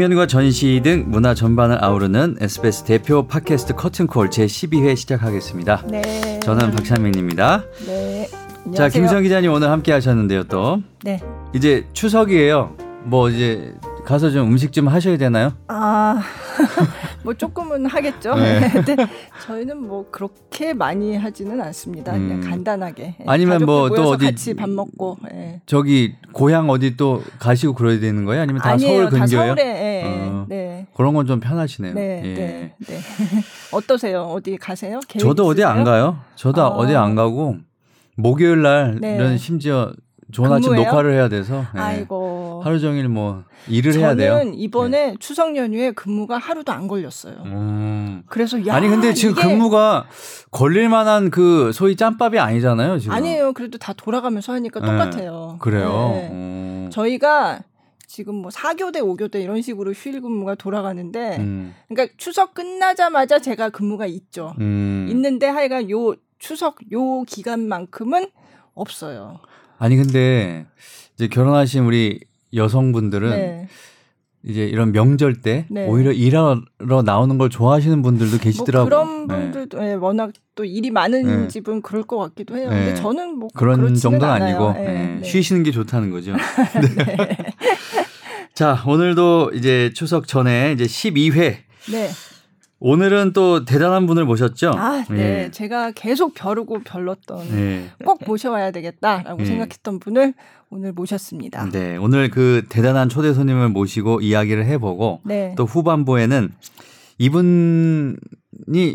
공연과 전시 등 문화 전반을 아우르는 SBS 대표 팟캐스트 커튼콜 제12회 시작하겠습니다. 네. 저는 박찬민입니다. 네. 안녕하세요. 자, 김성 기자님 오늘 함께 하셨는데요, 또. 네. 이제 추석이에요. 뭐 이제 가서 좀 음식 좀 하셔야 되나요? 아, 뭐 조금은 하겠죠. 네. 근데 저희는 뭐 그렇게 많이 하지는 않습니다. 그냥 음. 간단하게. 예, 아니면 뭐 또 어디- 같이 밥 먹고. 예. 저기 고향 어디 또 가시고 그러야 되는 거예요? 아니면 다 아니에요. 서울 다 근교예요? 서울에. 예, 예. 어. 네. 그런 건 좀 편하시네요. 네, 예. 네, 네. 어떠세요? 어디 가세요? 저도 어디 안 있으세요? 가요. 저도 어. 어디 안 가고 목요일 날은 네. 심지어 좋은 아침? 녹화를 해야 돼서 예. 아이고. 하루 종일 뭐 일을 해야 돼요. 저는 이번에 추석 연휴에 근무가 하루도 안 걸렸어요. 음. 그래서 야, 아니 근데 지금 이게 근무가 걸릴 만한 그 소위 짬밥이 아니잖아요 지금. 아니에요. 그래도 다 돌아가면서 하니까 네. 똑같아요. 그래요. 네. 음. 저희가 지금 뭐 4교대, 5교대 이런 식으로 휴일 근무가 돌아가는데 음. 그러니까 추석 끝나자마자 제가 근무가 있죠. 음. 있는데 하여간 요 추석 요 기간만큼은 없어요. 아니 근데 이제 결혼하신 우리 여성분들은 네. 이제 이런 명절 때 네. 오히려 일하러 나오는 걸 좋아하시는 분들도 뭐 계시더라고요. 그런 네. 분들도 예, 워낙 또 일이 많은 네. 집은 그럴 것 같기도 해요. 네. 근데 저는 뭐 그런 정도는 않아요. 아니고 예, 네. 네. 쉬시는 게 좋다는 거죠. 네. 자 오늘도 이제 추석 전에 이제 12회 네. 오늘은 또 대단한 분을 모셨죠. 아, 네. 예. 제가 계속 벼르고 별렀던 네. 꼭 모셔와야 되겠다라고 예. 생각했던 분을 오늘 모셨습니다. 네, 오늘 그 대단한 초대 손님을 모시고 이야기를 해보고 네. 또 후반부에는 이분이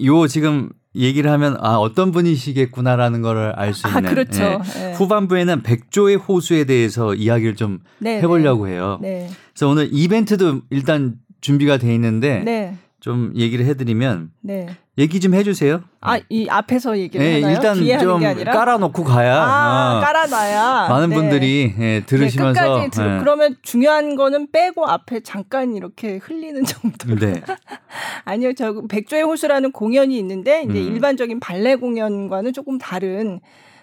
요 지금 얘기를 하면 아 어떤 분이시겠구나라는 거를 알수 아, 있는 그렇죠. 예. 예. 후반부에는 백조의 호수에 대해서 이야기를 좀 네, 해보려고 해요. 네. 그래서 오늘 이벤트도 일단 준비가 돼 있는데 네. 좀 얘기를 해드리면 네. 얘기 좀 해주세요. 아, 이 앞에서 얘기를 네, 하나요? 일단 좀? 깔아놓고 가야 아, 어, 깔아놔야 많은 네. 분들이 예, 들으시면서 네, 끝까지 들 예. 그러면 중요한 거는 빼고 앞에 잠깐 이렇게 흘리는 정도. 네. 아니요, 저 백조의 호수라는 공연이 있는데 이제 음. 일반적인 발레 공연과는 조금 다른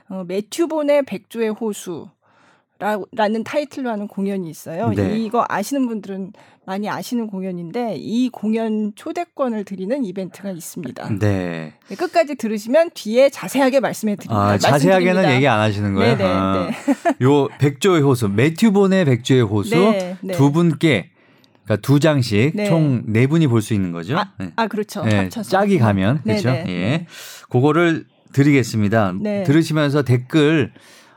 어, 매튜본의 백조의 호수. 라는 타이틀로 하는 공연이 있어요. 네. 이거 아시는 분들은 많이 아시는 공연인데 이 공연 초대권을 드리는 이벤트가 있습니다. 네. 네, 끝까지 들으시면 뒤에 자세하게 말씀해 드립니다. 아, 자세하게는 말씀드립니다. 얘기 안 하시는 거예요? 네네, 아, 네. 요 백조의 호수, 매튜본의 백조의 호수 네, 네. 두 분께 그러니까 두 장씩 네. 총네 분이 볼 수 있는 거죠? 아, 네. 아 그렇죠. 네. 짝이 가면 네, 그렇죠? 네, 예. 네. 그거를 드리겠습니다. 네. 들으시면서 댓글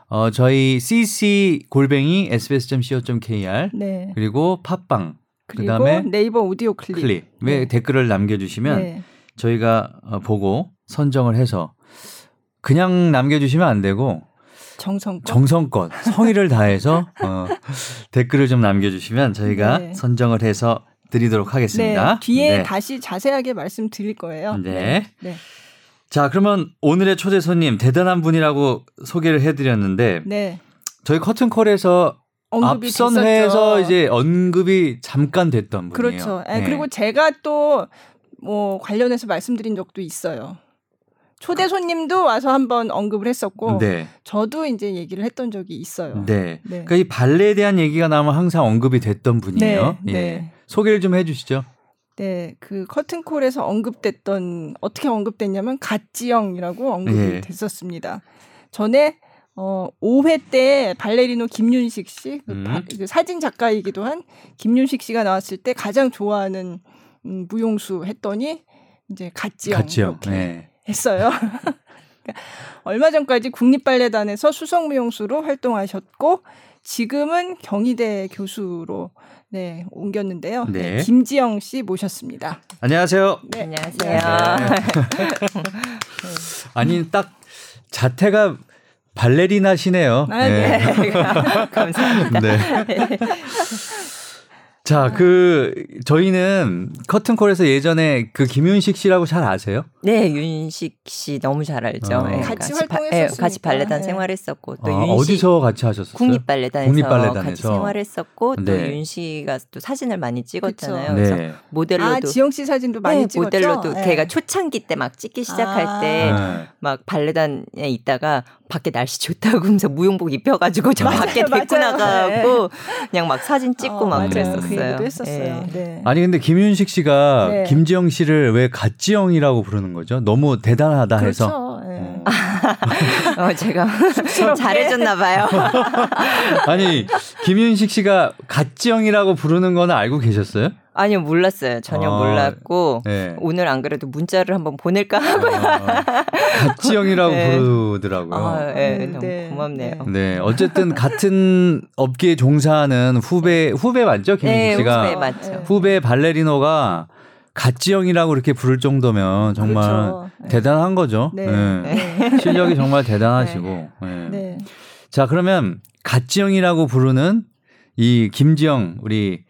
어 저희 cc 골뱅이 sbs.co.kr 네. 그리고 팟빵 그다음에 네이버 오디오 클립. 클립 왜 네. 댓글을 남겨주시면 네. 저희가 어, 보고 선정을 해서 그냥 남겨주시면 안 되고 정성껏. 정성껏 성의를 다해서 어, 댓글을 좀 남겨주시면 저희가 네. 선정을 해서 드리도록 하겠습니다. 네. 뒤에 네. 다시 자세하게 말씀드릴 거예요. 네. 네. 자 그러면 오늘의 초대 손님 대단한 분이라고 소개를 해드렸는데 네. 저희 커튼콜에서 언급이 앞선 됐었죠. 회에서 이제 언급이 잠깐 됐던 분이에요. 그렇죠. 예, 네. 그리고 제가 또 뭐 관련해서 말씀드린 적도 있어요. 초대 손님도 와서 한번 언급을 했었고 네, 저도 이제 얘기를 했던 적이 있어요. 네. 네. 그러니까 이 발레에 대한 얘기가 나오면 항상 언급이 됐던 분이에요. 네, 예. 네. 소개를 좀 해주시죠. 네, 그 커튼콜에서 언급됐던 어떻게 언급됐냐면 갓지영이라고 언급이 예. 됐었습니다. 전에 어 5회 때 발레리노 김윤식 씨, 그, 음. 바- 그 사진 작가이기도 한 김윤식 씨가 나왔을 때 가장 좋아하는 음, 무용수 했더니 이제 갓지영. 이렇게 네. 했어요. 그러니까 얼마 전까지 국립발레단에서 수석무용수로 활동하셨고 지금은 경희대 교수로 네, 옮겼는데요. 네. 김지영 씨 모셨습니다. 안녕하세요. 네. 안녕하세요. 아니 딱 자태가 발레리나시네요. 아, 네. 감사합니다. 네. 자, 그 저희는 커튼콜에서 예전에 그 김윤식 씨라고 잘 아세요? 네, 윤식 씨 너무 잘 알죠. 어. 예, 같이 바- 활동했었으니까. 예, 같이 발레단 네. 생활했었고 또 아, 윤식 어디서 같이 하셨어요? 국립 발레단에서, 국립 발레단에서. 같이 생활했었고 또 네. 윤 씨가 또 사진을 많이 찍었잖아요. 그쵸. 그래서 네. 모델로도 아, 지영 씨 사진도 많이 네, 찍었죠. 모델로도 네. 걔가 초창기 때 막 찍기 시작할 아. 때 네. 막 발레단에 있다가 밖에 날씨 좋다고 하면서 무용복 입혀가지고 저 맞아요, 밖에 데리고. 나가고 그냥 막 사진 찍고 어, 막 맞아요. 그랬었어요. 그 얘기도 했었어요. 예. 네. 아니 근데 김윤식 씨가 네. 김지영 씨를 왜 갓지영이라고 부르는 거죠? 너무 대단하다 해서. 그렇죠. 예. 어. 어, 제가 잘해줬나 봐요. 아니 김윤식 씨가 갓지영이라고 부르는 거는 알고 계셨어요? 아니요 몰랐어요. 전혀 아, 몰랐고 네. 오늘 안 그래도 문자를 한번 보낼까 하고 아, 갓지영이라고 네. 부르더라고요. 아, 예, 음, 너무 네. 고맙네요. 네, 어쨌든 같은 업계에 종사하는 후배 후배 맞죠, 네, 씨가 후배 맞죠. 네. 후배 발레리노가 갓지영이라고 이렇게 부를 정도면 정말 그렇죠. 네. 대단한 거죠. 네. 네. 실력이 정말 대단하시고. 네. 네. 자, 그러면 갓지영이라고 부르는 이 김지영 우리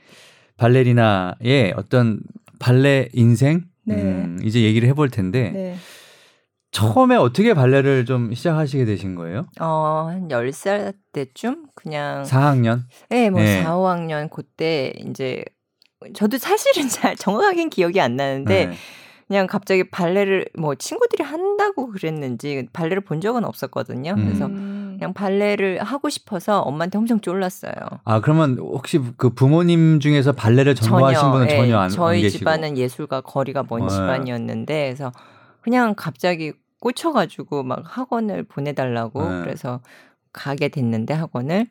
발레리나의 어떤 발레 인생 네. 음, 이제 얘기를 해볼 텐데 네. 처음에 어떻게 발레를 좀 시작하시게 되신 거예요? 어, 한 10살 때쯤 그냥 4학년? 네, 뭐 네. 4, 5학년 그때 이제 저도 사실은 잘 정확하게 기억이 안 나는데 네. 그냥 갑자기 발레를 뭐 친구들이 한다고 그랬는지 발레를 본 적은 없었거든요. 음. 그래서 음. 그냥 발레를 하고 싶어서 엄마한테 엄청 쫄랐어요. 아 그러면 혹시 그 부모님 중에서 발레를 전공하신 분은 예, 전혀 안, 저희 안 계시고 집안은 예술과 거리가 먼 네. 집안이었는데 그래서 그냥 갑자기 꽂혀가지고 막 학원을 보내달라고 네. 그래서 가게 됐는데 학원을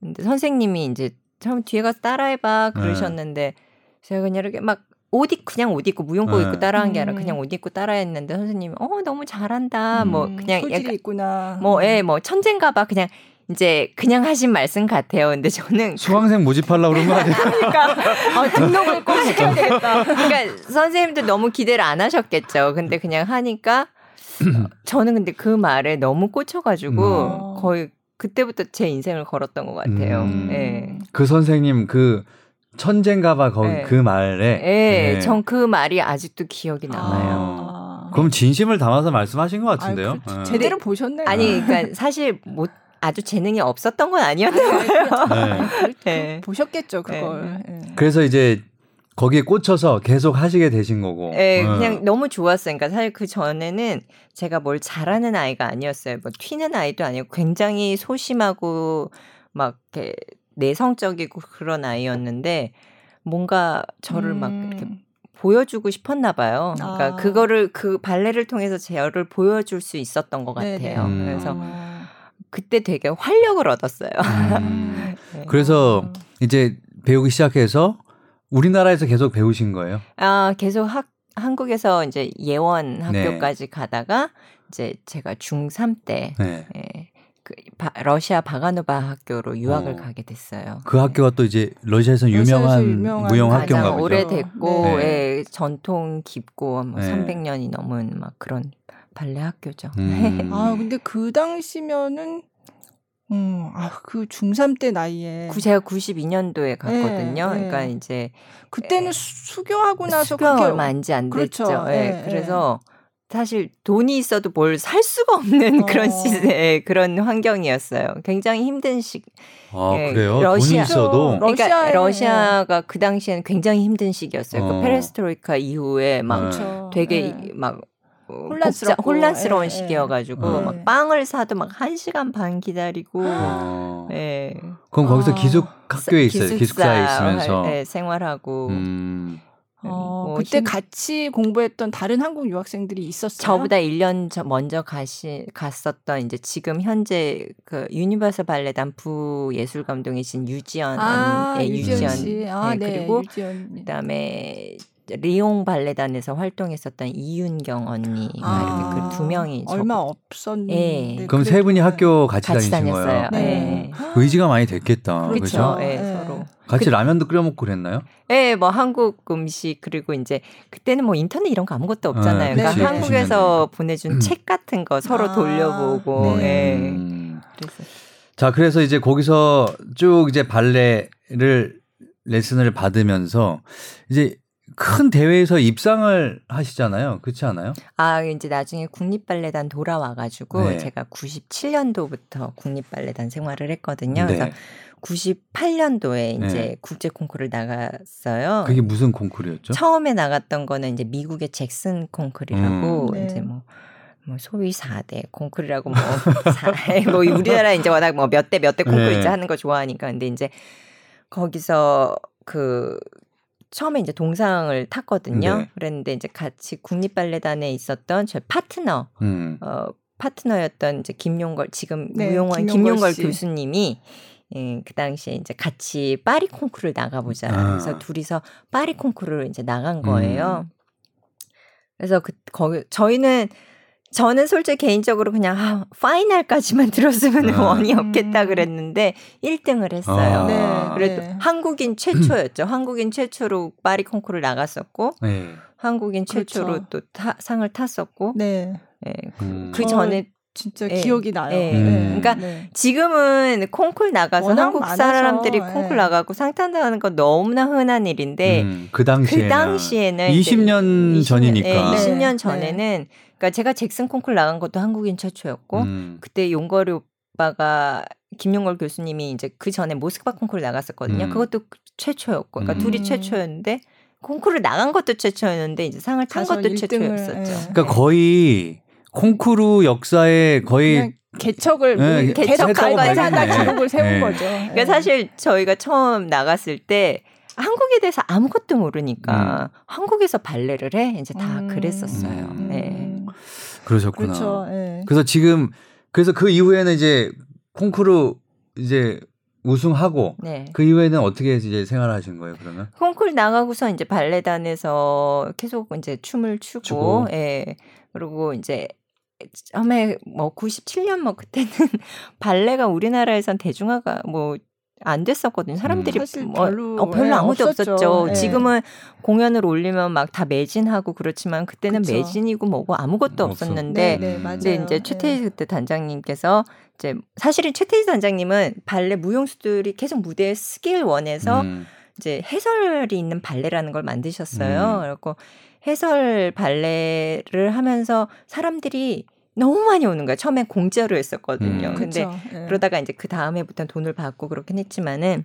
근데 선생님이 이제 처음 뒤에 가서 따라해봐 네. 그러셨는데 제가 그냥 이렇게 막 옷 입, 그냥 옷 입고 무용복 네. 입고 따라한 게 아니라 음. 그냥 옷 입고 따라했는데 선생님이 어 너무 잘한다 뭐 음, 그냥 소질이 약간 있구나. 뭐예뭐 천재인가 봐 그냥 이제 그냥 하신 말씀 같아요 근데 저는 수강생 모집하려고 그런 거 아니에요? 그러니까 아, 등록을 꼭 시켜야 되겠다. 그러니까 선생님도 너무 기대를 안 하셨겠죠. 근데 그냥 하니까 저는 근데 그 말에 너무 꽂혀가지고 음. 거의 그때부터 제 인생을 걸었던 것 같아요. 음. 예. 그 선생님 그 천재인가봐 거기 네. 그 말에 예, 네. 전 그 말이 아직도 기억이 남아요. 아. 그럼 진심을 담아서 말씀하신 것 같은데요? 아유, 그- 네. 제대로 보셨네요. 아니, 그러니까 사실 못 아주 재능이 없었던 건 아니었나 봐요. 네. 네. 보셨겠죠 그걸. 예. 그래서 이제 거기에 꽂혀서 계속 하시게 되신 거고. 예, 네. 그냥 너무 좋았어요. 그러니까 사실 그 전에는 제가 뭘 잘하는 아이가 아니었어요. 뭐 튀는 아이도 아니고 굉장히 소심하고 막 이렇게 내성적이고 그런 아이였는데 뭔가 저를 막 음. 이렇게 보여주고 싶었나 봐요. 그러니까 아. 그거를 그 발레를 통해서 저를 보여줄 수 있었던 것. 같아요. 음. 그래서 어. 그때 되게 활력을 얻었어요. 음. 네. 그래서 이제 배우기 시작해서 우리나라에서 계속 배우신 거예요? 아, 계속 학, 한국에서 이제 예원 네. 학교까지 가다가 이제 제가 중3 때 네. 예, 그 바- 러시아 바가노바 학교로 유학을 어. 가게 됐어요. 그 학교가 또 이제 러시아에서 유명한, 유명한 무용 학교인가 보죠. 오래됐고 네. 예, 전통 깊고 뭐 네. 300년이 넘은 막 그런 발레 학교죠. 음. 아 근데 그 당시면은 음, 아, 그 중3 때 나이에 구- 제가 92년도에 갔거든요. 네, 네. 그러니까 이제 그때는 수- 수교하고 나서 그게 얼마 안지 안 그렇죠. 됐죠. 예, 예, 그래서 사실 돈이 있어도 뭘 살 수가 없는 어. 그런 시대, 그런 환경이었어요. 굉장히 힘든 시, 아, 예, 그래요? 돈이 러시아- 있어도. 러- 그러니까 러시아에- 러시아가 그 당시에는 굉장히 힘든 시기였어요. 어. 그 페레스트로이카 이후에 막 네. 그렇죠. 되게 예. 막 어, 혼란스럽고, 복잡- 혼란스러운 예, 예. 시기여가지고 예. 막 빵을 사도 막 한 시간 반 기다리고 어. 예. 그럼 거기서 아. 기숙 학교에 있어요. 기숙사 기숙사에 있으면서. 할- 예, 생활하고 음. 어, 뭐 그때 힘- 같이 공부했던 다른 한국 유학생들이 있었어요. 저보다 1년 저 먼저 가시 갔었던 이제 지금 현재 그 유니버설 발레단 부 예술 감독이신 유지연 아, 언- 예, 유지연 유지연 씨. 아, 네, 네. 그리고 유지연. 그다음에 리옹 발레단에서 활동했었던 이윤경 언니가 아, 이렇게 그 두 명이 저- 얼마 없었는데 예. 그럼 세 그래도- 분이 학교 같이, 같이 다니신 다녔어요. 거예요? 네. 네. 의지가 많이 됐겠다. 그렇죠. 그죠? 예, 네. 서로. 같이 라면도 끓여 먹고 그랬나요? 예, 뭐 한국 음식 그리고 이제 그때는 뭐 인터넷 이런 거 아무것도 없잖아요. 네, 그러니까 그치, 한국에서 보내준 음. 책 같은 거 서로 아, 돌려보고 네. 예. 음. 그래서 자, 그래서 이제 거기서 쭉 이제 발레를 레슨을 받으면서 이제 큰 대회에서 입상을 하시잖아요. 그렇지 않아요? 아 이제 나중에 국립발레단 돌아와가지고 네. 제가 97년도부터 국립발레단 생활을 했거든요. 네. 그래서 98년도에 이제 네. 국제 콩쿠르를 나갔어요. 그게 무슨 콩쿠르였죠? 처음에 나갔던 거는 이제 미국의 잭슨 콩쿠르라고 음. 네. 이제 뭐뭐 소위 4대 콩쿨이라고 뭐, 사, 뭐 우리나라 이제 워낙 뭐몇대 몇 대 콩쿨 네. 이제 하는 거 좋아하니까 근데 이제 거기서 그 처음에 이제 동상을 탔거든요. 네. 그랬는데 이제 같이 국립발레단에 있었던 저 파트너 음. 어 파트너였던 이제 김용걸 지금 네, 무용원 김용걸 김용걸 씨. 교수님이 예, 그 당시에 이제 같이 파리 콩쿠르를 나가보자. 아. 그래서 둘이서 파리 콩쿠르를 이제 나간 거예요. 음. 그래서 그 거기 저희는 저는 솔직히 개인적으로 그냥 아, 파이널까지만 들었으면 아. 원이 없겠다 음. 그랬는데 1등을 했어요. 아. 네. 그래도 네. 한국인 최초였죠. 한국인 최초로 파리 콩쿠르를 나갔었고 네. 한국인 최초로 그렇죠. 또 타- 상을 탔었고 네. 예, 음. 그 저- 전에 진짜 예. 기억이 나요. 예. 음. 그러니까 네. 지금은 콩쿨 나가서 한국 많아서, 사람들이 예. 콩쿨 나가고 상 탄다는 건 너무나 흔한 일인데 음, 그 당시에 그 당시에는 이제 20년 20년, 전이니까. 예, 20년 네. 전에는 그러니까 제가 잭슨 콩쿨 나간 것도 한국인 최초였고 음. 그때 용거리 오빠가 김용걸 교수님이 이제 그 전에 모스크바 콩쿨 나갔었거든요. 음. 그것도 최초였고, 그러니까 음. 둘이 최초였는데 콩쿨을 나간 것도 최초였는데 이제 상을 탄 것도 일등을, 최초였었죠. 예. 그러니까 거의 콩쿠르 역사에 거의 개척을 네, 뭐 개척한 네. 기록을 세운 네. 거죠. 그러니까 예. 사실 저희가 처음 나갔을 때 한국에 대해서 아무것도 모르니까 한국에서 발레를 해 이제 다 음. 그랬었어요. 음. 네. 그러셨구나. 그렇죠. 예. 그래서 지금 그래서 그 이후에는 이제 콩쿠르 이제 우승하고 네. 그 이후에는 어떻게 이제 생활하신 거예요, 그러면? 콩쿨 나가고서 이제 발레단에서 계속 이제 춤을 추고, 추고. 예. 그리고 이제 처음에 뭐 97년 뭐 그때는 발레가 우리나라에선 대중화가 뭐 안 됐었거든요. 사람들이 음, 사실 뭐, 별로, 어, 별로 예, 아무도 없었죠. 없었죠. 예. 지금은 공연을 올리면 막 다 매진하고 그렇지만 그때는 그쵸. 매진이고 뭐고 아무것도 없었- 없었는데 네, 네, 음. 맞아요. 근데 이제 예. 최태희 그때 단장님께서 이제 사실은 최태희 단장님은 발레 무용수들이 계속 무대에 쓰길 원해서 음. 이제 해설이 있는 발레라는 걸 만드셨어요. 음. 그래고 해설 발레를 하면서 사람들이 너무 많이 오는 거예요. 처음엔 공짜로 했었거든요. 음. 근데 그쵸. 예. 그러다가 이제 그 다음에부터는 돈을 받고 그렇긴 했지만은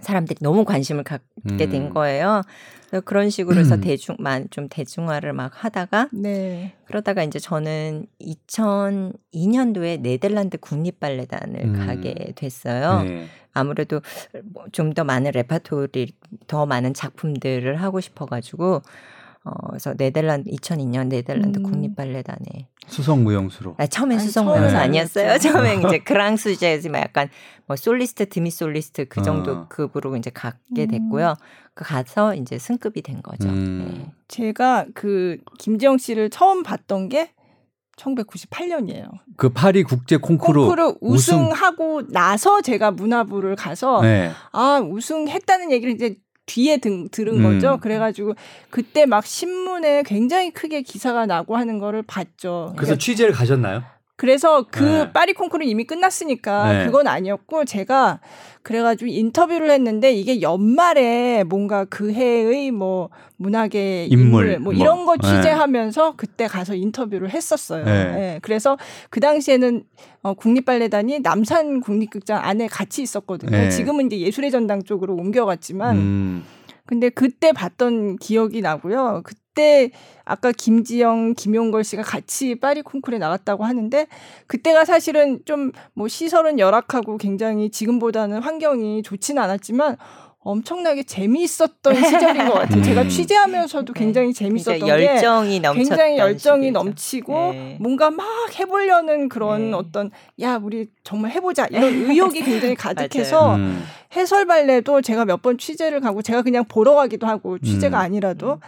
사람들이 너무 관심을 갖게 된 음. 거예요. 그래서 그런 식으로 해서 대중만 좀 대중화를 막 하다가 네. 그러다가 이제 저는 2002년도에 네덜란드 국립 발레단을 음. 가게 됐어요. 네. 아무래도 뭐좀더 많은 레파토리, 더 많은 작품들을 하고 싶어가지고 어, 그래서 네덜란드 2002년 네덜란드 음. 국립 발레단에 수석 무용수로. 아, 처음엔 아니, 수석 무용수 처음에는 아니었어요. 아니었죠. 처음엔 이제 그랑수제지 막 약간 뭐 솔리스트, 드미 솔리스트 그 정도 어. 급으로 이제 음. 됐고요. 그 가서 이제 승급이 된 거죠. 음. 네. 제가 그 김지영 씨를 처음 봤던 게 1998년이에요. 그 파리 국제 콩쿠르, 콩쿠르 우승하고 나서 제가 문화부를 가서 네. 아 우승했다는 얘기를 이제 뒤에 든, 들은 음. 거죠. 그래가지고 그때 막 신문에 굉장히 크게 기사가 나고 하는 거를 봤죠. 그래서 취재를 가셨나요? 그래서 그 네. 파리 콩쿠르 이미 끝났으니까 네. 그건 아니었고 제가 그래가지고 인터뷰를 했는데 이게 연말에 뭔가 그 해의 뭐 문학의 인물, 인물, 뭐 뭐. 이런 거 네. 취재하면서 그때 가서 인터뷰를 했었어요. 네. 예, 그래서 그 당시에는 어, 국립발레단이 남산 국립극장 안에 같이 있었거든요. 네. 지금은 이제 예술의 전당 쪽으로 옮겨갔지만 음. 근데 그때 봤던 기억이 나고요. 그때 아까 김지영, 김용걸 씨가 같이 파리 콩쿠르에 나갔다고 하는데 그때가 사실은 좀 뭐 시설은 열악하고 굉장히 지금보다는 환경이 좋지는 않았지만 엄청나게 재미있었던 시절인 것 같아요. 음. 제가 취재하면서도 굉장히 재밌었던 그러니까 게 열정이 넘쳤던 굉장히 열정이 시기죠. 넘치고 네. 뭔가 막 해보려는 그런 네. 어떤 야 우리 정말 해보자 이런 의욕이 굉장히 가득해서 음. 해설 발레도 제가 몇 번 취재를 가고 제가 그냥 보러 가기도 하고 취재가 음. 아니라도 음.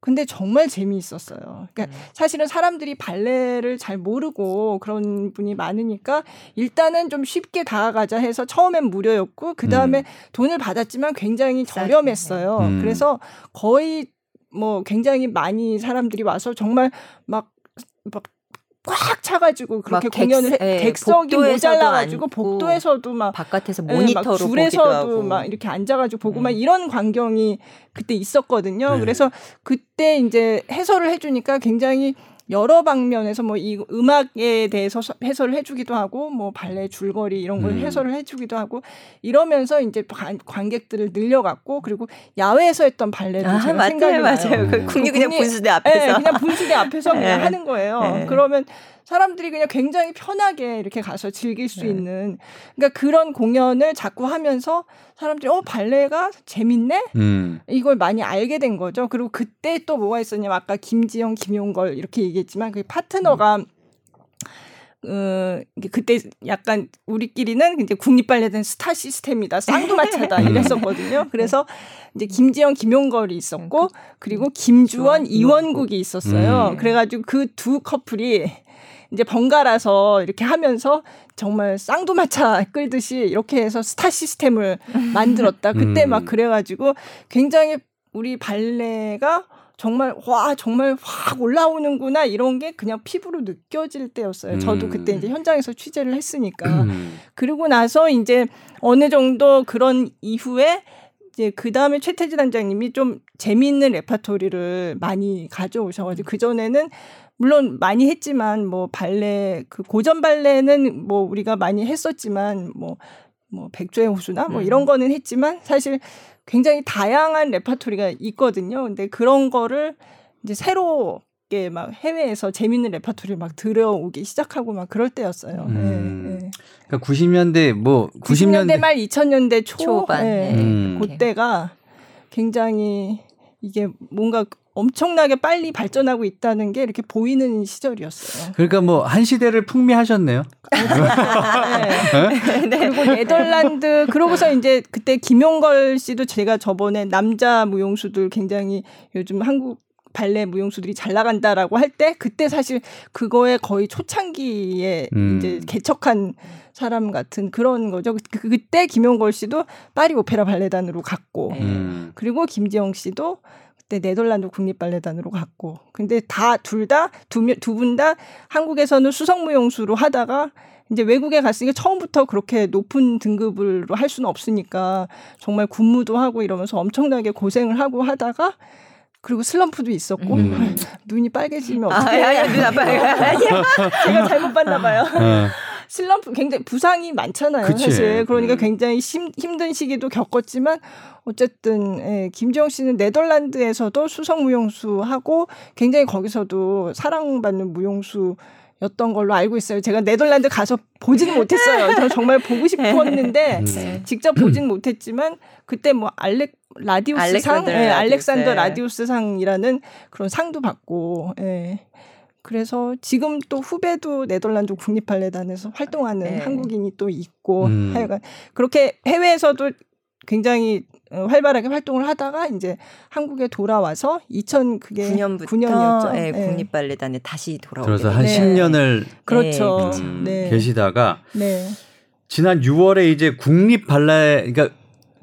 근데 정말 재미있었어요. 그러니까 음. 사실은 사람들이 발레를 잘 모르고 그런 분이 많으니까 일단은 좀 쉽게 다가가자 해서 처음엔 무료였고 그 다음에 음. 돈을 받았지만 굉장히. 저렴했어요. 음. 그래서 거의 뭐 굉장히 많이 사람들이 와서 정말 막, 막 꽉 차가지고 그렇게 막 객- 공연을 해, 예, 객석이 모자라가지고 앉고 복도에서도 막 바깥에서 예, 막 모니터로 보기도 줄에서도 하고 막 이렇게 앉아가지고 보고 음. 막 이런 광경이 그때 있었거든요. 네. 그래서 그때 이제 해설을 해주니까 굉장히 여러 방면에서 뭐 이 음악에 대해서 서- 해설을 해주기도 하고 뭐 발레 줄거리 이런 걸 음. 해설을 해주기도 하고 이러면서 이제 관, 관객들을 늘려갔고 그리고 야외에서 했던 발레도 아, 제가 생각이 맞아요, 나요. 맞아요. 그 국립 그냥 국립- 분수대 앞에서. 네, 그냥 분수대 앞에서 그냥 네. 하는 거예요. 네. 그러면 사람들이 그냥 굉장히 편하게 이렇게 가서 즐길 수 네. 있는 그러니까 그런 공연을 자꾸 하면서 사람들이 어 발레가 재밌네 음. 이걸 많이 알게 된 거죠. 그리고 그때 또 뭐가 있었냐면 아까 김지영, 김용걸 이렇게 얘기했지만 그 파트너가 어, 이게 그때 약간 우리끼리는 이제 국립발레단 스타 시스템이다, 쌍두마차다 음. 이랬었거든요. 그래서 이제 김지영, 김용걸이 있었고 그리고 김주원, 주원, 이원국이 있었어요. 음. 그래가지고 그 두 커플이 이제 번갈아서 이렇게 하면서 정말 쌍두마차 끌듯이 이렇게 해서 스타 시스템을 만들었다. 그때 음. 막 그래가지고 굉장히 우리 발레가 정말 와 정말 확 올라오는구나 이런 게 그냥 피부로 느껴질 때였어요. 저도 음. 그때 이제 현장에서 취재를 했으니까. 음. 그리고 나서 이제 어느 정도 그런 이후에 이제 그 다음에 최태지 단장님이 좀 재미있는 레파토리를 많이 가져오셔가지고 그 전에는 물론 많이 했지만 뭐 발레 그 고전 발레는 뭐 우리가 많이 했었지만 뭐뭐 백조의 호수나 뭐 음. 이런 거는 했지만 사실 굉장히 다양한 레파토리가 있거든요. 근데 그런 거를 이제 새롭게 막 해외에서 재밌는 레파토리 막 들여오기 시작하고 막 그럴 때였어요. 음. 예, 예. 그러니까 90년대 뭐 90년대 90년대 말 2000년대 초 초반, 예, 네. 음. 그때가 굉장히 이게 뭔가 엄청나게 빨리 발전하고 있다는 게 이렇게 보이는 시절이었어요. 그러니까 뭐 한 시대를 풍미하셨네요. 네. 그리고 네덜란드 그러고서 이제 그때 김용걸 씨도 제가 저번에 남자 무용수들 굉장히 요즘 한국 발레 무용수들이 잘 나간다라고 할 때 그때 사실 그거에 거의 초창기에 음. 이제 개척한 사람 같은 그런 거죠. 그, 그때 김용걸 씨도 파리 오페라 발레단으로 갔고 네. 음. 그리고 김지영 씨도 그때 네덜란드 국립발레단으로 갔고 근데 다 둘 다두두분다 한국에서는 수석무용수로 하다가 이제 외국에 갔으니까 처음부터 그렇게 높은 등급으로 할 수는 없으니까 정말 군무도 하고 이러면서 엄청나게 고생을 하고 하다가 그리고 슬럼프도 있었고 음. 눈이 빨개지면 아, 어떻게 아니, 아니, 눈 아파요. 아니야. 제가 잘못 봤나 봐요. 어. 슬럼프 굉장히 부상이 많잖아요. 그치. 사실 그러니까 음. 굉장히 심, 힘든 시기도 겪었지만 어쨌든 예, 김지영 씨는 네덜란드에서도 수석 무용수 하고 굉장히 거기서도 사랑받는 무용수. 였던 걸로 알고 있어요. 제가 네덜란드 가서 보지는 못했어요. 저 정말 보고 싶었는데 음. 직접 보진 못했지만 그때 뭐 알렉 라디우스 상, 알렉산더 예, 라디우스. 알렉산더 라디우스 상이라는 그런 상도 받고, 예. 그래서 지금 또 후배도 네덜란드 국립발레단에서 활동하는 네. 한국인이 또 있고, 음. 하여간 그렇게 해외에서도 굉장히 어, 활발하게 활동을 하다가 이제 한국에 돌아와서 2000 그게 9년부터 9년이었죠. 예, 예. 국립발레단에 다시 돌아오게 들어서 한 네. 10년을 그렇죠. 음, 네. 계시다가 네. 지난 6월에 이제 국립 발레 그러니까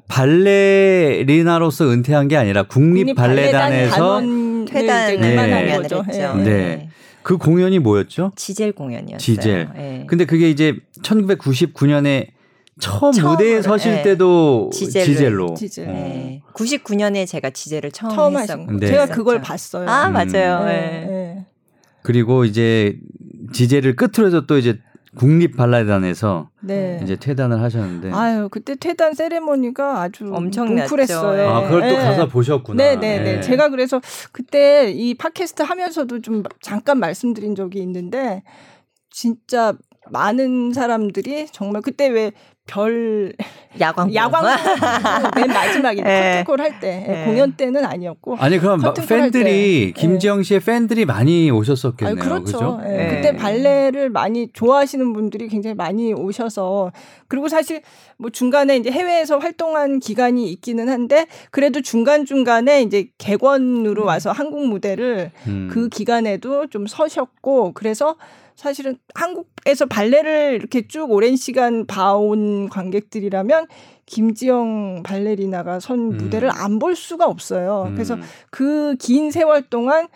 발레리나로서 은퇴한 게 아니라 국립 발레단에서 퇴단을 이제 그만한 네. 거죠. 예. 네. 그 공연이 뭐였죠? 지젤 공연이었어요. 지젤. 예. 근데 그게 이제 1999년에 처음 처음으로, 무대에 서실 예. 때도 지젤로. 지젤로. 지젤. 어. 네. 99년에 제가 지젤을 처음, 처음 했었 하셨고 네. 제가 그걸. 봤어요. 아 음. 맞아요. 네, 예. 네. 그리고 이제 지젤을 끝으로 해서 또 이제 국립 발레단에서 네. 이제 퇴단을 하셨는데 아, 아유 그때 퇴단 세레머니가 아주 엄청났죠. 뭉클했어요. 아, 그걸 또 네. 가서 보셨구나. 네네네. 네. 제가 그래서 그때 이 팟캐스트 하면서도 좀 잠깐 말씀드린 적이 있는데 진짜 많은 사람들이 정말 그때 왜 별 야광 야광 맨 마지막에 네. 커튼콜 할때 네. 공연 때는 아니었고 아니 그럼 팬들이 때. 김지영 씨의 팬들이 많이 오셨었겠네요. 아유, 그렇죠. 그죠? 예. 네. 그때 발레를 많이 좋아하시는 분들이 굉장히 많이 오셔서 그리고 사실 뭐 중간에 이제 해외에서 활동한 기간이 있기는 한데 그래도 중간 중간에 이제 객원으로 음. 와서 한국 무대를 음. 그 기간에도 좀 서셨고 그래서 사실은 한국에서 발레를 이렇게 쭉 오랜 시간 봐온 관객들이라면 김지영 발레리나가 선 음. 무대를 안 볼 수가 없어요. 음. 그래서 그 긴 세월 동안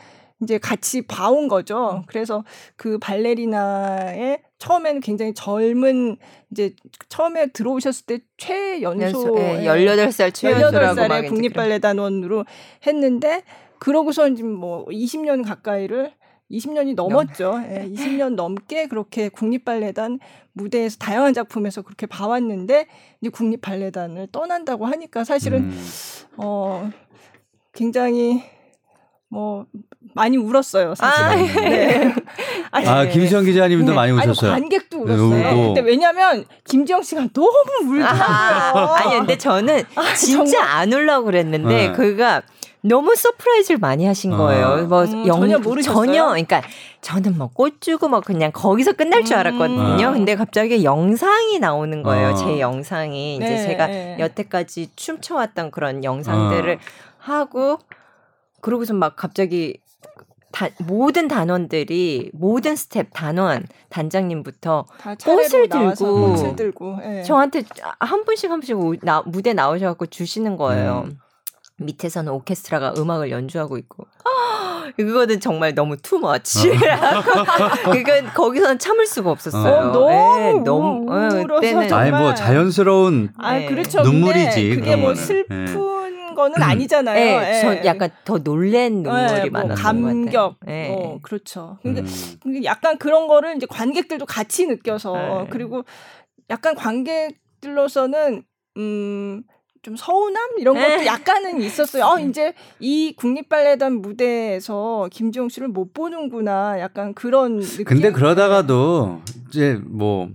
이제 같이 봐온 거죠. 그래서 그 발레리나의 처음에는 굉장히 젊은 이제 처음에 들어오셨을 때 최연소 예, 18살 최연소라고 막 18살에 이제 국립발레단원으로 했는데 그러고서 이제 뭐 20년 가까이를 20년이 넘었죠. 예, 20년 넘게 그렇게 국립발레단 무대에서 다양한 작품에서 그렇게 봐왔는데 이제 국립발레단을 떠난다고 하니까 사실은 음. 어 굉장히 뭐 많이 울었어요. 사실은. 아, 네. 아니, 아 네. 김수영 기자님도 네. 많이 아니, 오셨어요. 관객도 네, 울었어요. 울고. 근데 왜냐면 김지영 씨가 너무 울더라고요. 아, 아니 근데 저는 아, 진짜 정말? 안 울라고 그랬는데 네. 그가 너무 surprise를 많이 하신 아. 거예요. 뭐 음, 영- 전혀 모르셨어요? 전혀 그러니까 저는 뭐 꽃 주고 뭐 그냥 거기서 끝날 줄 음. 알았거든요. 아. 근데 갑자기 영상이 나오는 거예요. 아. 제 영상이 이제 네, 제가 네. 여태까지 춤춰왔던 그런 영상들을 하고 그러고서 막 갑자기 다, 모든 단원들이 모든 스태프 단원 단장님부터 다 꽃을 들고 꽃을 들고 예. 저한테 한 분씩 한 분씩 오- 나, 무대 나오셔갖고 주시는 거예요. 음. 밑에서는 오케스트라가 음악을 연주하고 있고. 아, 그거는 정말 너무 투머치. 그러니까 거기서는 참을 수가 없었어요. 어, 너무 예, 너무 울어서 그때는. 아니 뭐 자연스러운 아 네. 그렇죠. 눈물이지, 근데 그게 그런 뭐. 슬픈 거는 아니잖아요. 예, 예. 저 약간 더 놀란 눈물이 예, 뭐 많았던 감격, 것 같아요. 예. 뭐 그렇죠. 근데 음. 약간 그런 거를 이제 관객들도 같이 느껴서 네. 그리고 약간 관객들로서는 음. 좀 서운함 이런 것도 네. 약간은 있었어요. 어 이제 이 국립발레단 무대에서 김지영 씨를 못 보는구나. 약간 그런 느낌. 근데 그러다가도 이제 뭐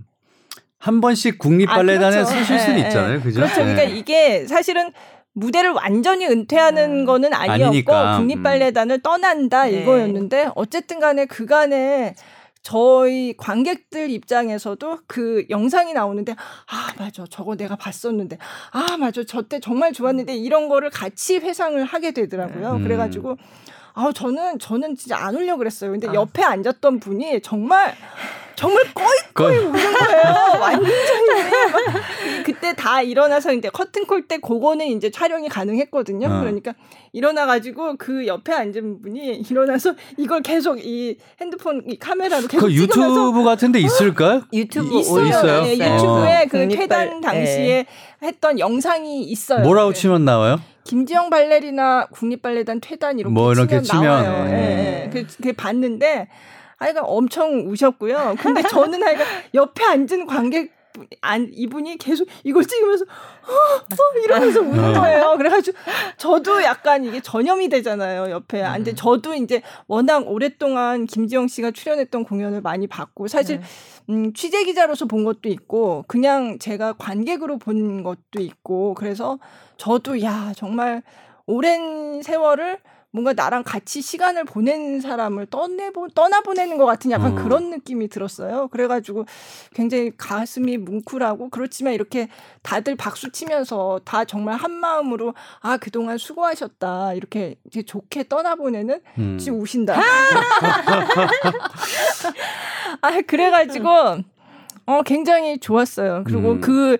한 번씩 국립 아, 발레단에 그렇죠. 쓰실 수는 예, 예. 있잖아요. 그죠? 그렇죠. 그러니까 예. 이게 사실은 무대를 완전히 은퇴하는 음. 거는 아니었고 아니니까. 국립발레단을 떠난다 네. 이거였는데 어쨌든 간에 그간에 저희 관객들 입장에서도 그 영상이 나오는데 아 맞아 저거 내가 봤었는데 아 맞아 저때 정말 좋았는데 이런 거를 같이 회상을 하게 되더라고요. 음. 그래가지고 아 저는 저는 진짜 안 울려 그랬어요. 근데 아. 옆에 앉았던 분이 정말 정말 꺼이 거의 우는 거예요. 완전히 막 그때 다 일어나서 이제 커튼콜 때 그거는 이제 촬영이 가능했거든요. 어. 그러니까 일어나 가지고 그 옆에 앉은 분이 일어나서 이걸 계속 이 핸드폰 이 카메라로 계속 그 찍으면서 유튜브 같은데 있을까요? 유튜브 있어요. 있어요? 네, 어. 유튜브에 그 국립발- 퇴단 당시에 했던 영상이 있어요. 뭐라고 네. 치면 나와요? 김지영 발레리나 국립발레단 퇴단 이렇게 뭐 이렇게 치면, 나와요. 예. 예, 예. 그, 그 봤는데 아이가 엄청 우셨고요. 근데 저는 아이가 옆에 앉은 관객 안, 이분이 계속 이걸 찍으면서 어, 어, 이러면서 우는 어. 거예요. 그래가지고 저도 약간 이게 전염이 되잖아요. 옆에. 아, 근데 저도 이제 워낙 오랫동안 김지영 씨가 출연했던 공연을 많이 봤고 사실 네. 음, 취재 기자로서 본 것도 있고 그냥 제가 관객으로 본 것도 있고 그래서 저도 야 정말 오랜 세월을 뭔가 나랑 같이 시간을 보낸 사람을 떠내보 떠나보내는 것 같은 약간 어. 그런 느낌이 들었어요. 그래가지고 굉장히 가슴이 뭉클하고 그렇지만 이렇게 다들 박수 치면서 다 정말 한 마음으로 아 그동안 수고하셨다 이렇게 이제 좋게 떠나보내는 음. 지금 우신다. 아 그래가지고 어 굉장히 좋았어요. 그리고 음. 그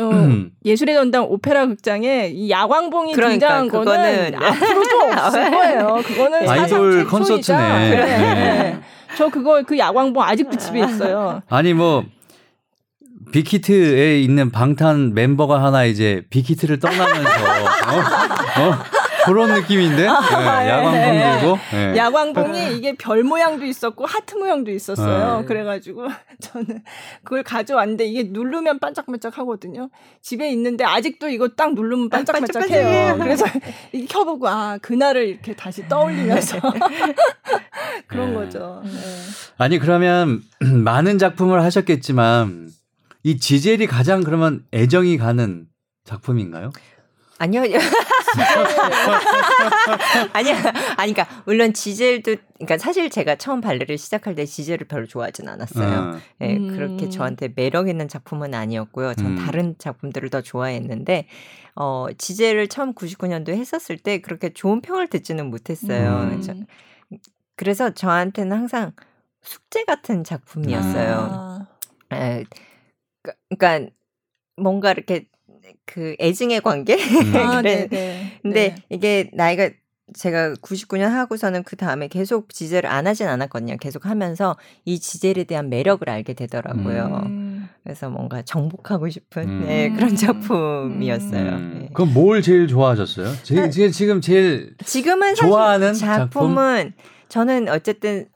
어, 음. 예술의 전당 오페라 극장에 이 야광봉이 그러니까 등장한 거는 그거는- 앞으로도 없을 거예요. 그거는 아이돌. 콘서트네. 그래. 네. 저 그거 그 야광봉 아직도 집에 있어요. 아니 뭐 빅히트에 있는 방탄 멤버가 하나 이제 빅히트를 떠나면서 어? 어? 그런 느낌인데 네, 야광봉 네. 들고 네. 야광봉이 이게 별 모양도 있었고 하트 모양도 있었어요. 네. 그래가지고 저는 그걸 가져왔는데 이게 누르면 반짝반짝 하거든요. 집에 있는데 아직도 이거 딱 누르면 반짝반짝해요. 반짝반짝해요. 그래서 이게 켜보고 아 그날을 이렇게 다시 떠올리면서 그런 네. 거죠. 네. 아니 그러면 많은 작품을 하셨겠지만 이 지젤이 가장 그러면 애정이 가는 작품인가요? 아니요. 아니야. 아니, 그러니까, 물론 지젤도, 그러니까 사실 제가 처음 발레를 시작할 때 지젤을 별로 좋아하진 않았어요. 어. 예, 음. 그렇게 저한테 매력 있는 작품은 아니었고요. 전 음. 다른 작품들을 더 좋아했는데, 어, 지젤을 처음 99년도에 했었을 때 그렇게 좋은 평을 듣지는 못했어요. 음. 저- 그래서 저한테는 항상 숙제 같은 작품이었어요. 아. 에, 그- 그러니까 뭔가 이렇게 그 애증의 관계? 음. 아, 그래. 네네. 근데 네. 이게 나이가 제가 99년 하고서는 그 다음에 계속 지젤을 안 하진 않았거든요. 계속 하면서 이 지젤에 대한 매력을 알게 되더라고요. 음. 그래서 뭔가 정복하고 싶은 음. 네, 그런 음. 작품이었어요. 음. 네. 그럼 뭘 제일 좋아하셨어요? 제, 제, 지금 제일 지금은 좋아하는 작품은 저는 어쨌든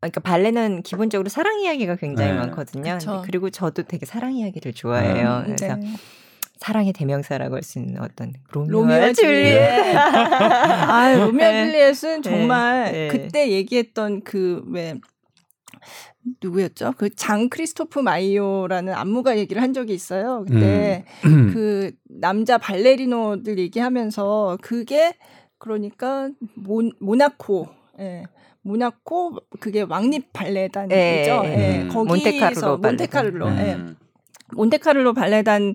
그러니까 발레는 기본적으로 사랑 이야기가 굉장히 네. 많거든요. 그리고 저도 되게 사랑 이야기를 좋아해요. 음, 그래서 네. 사랑의 대명사라고 할 수 있는 어떤 로미오와 로미오와 줄리엣. 아, 로미오 네. 줄리엣은 정말 네. 그때 얘기했던 그왜 누구였죠? 그 장 크리스토프 마이오라는 안무가 얘기를 한 적이 있어요. 그때 음. 그 남자 발레리노들 얘기하면서 그게 그러니까 모, 모나코 예. 모나코 그게 왕립 발레단이죠. 예, 예, 예. 거기서 몬테카를로 발레단. 몬테카를로 예. 음. 몬테카를로 발레단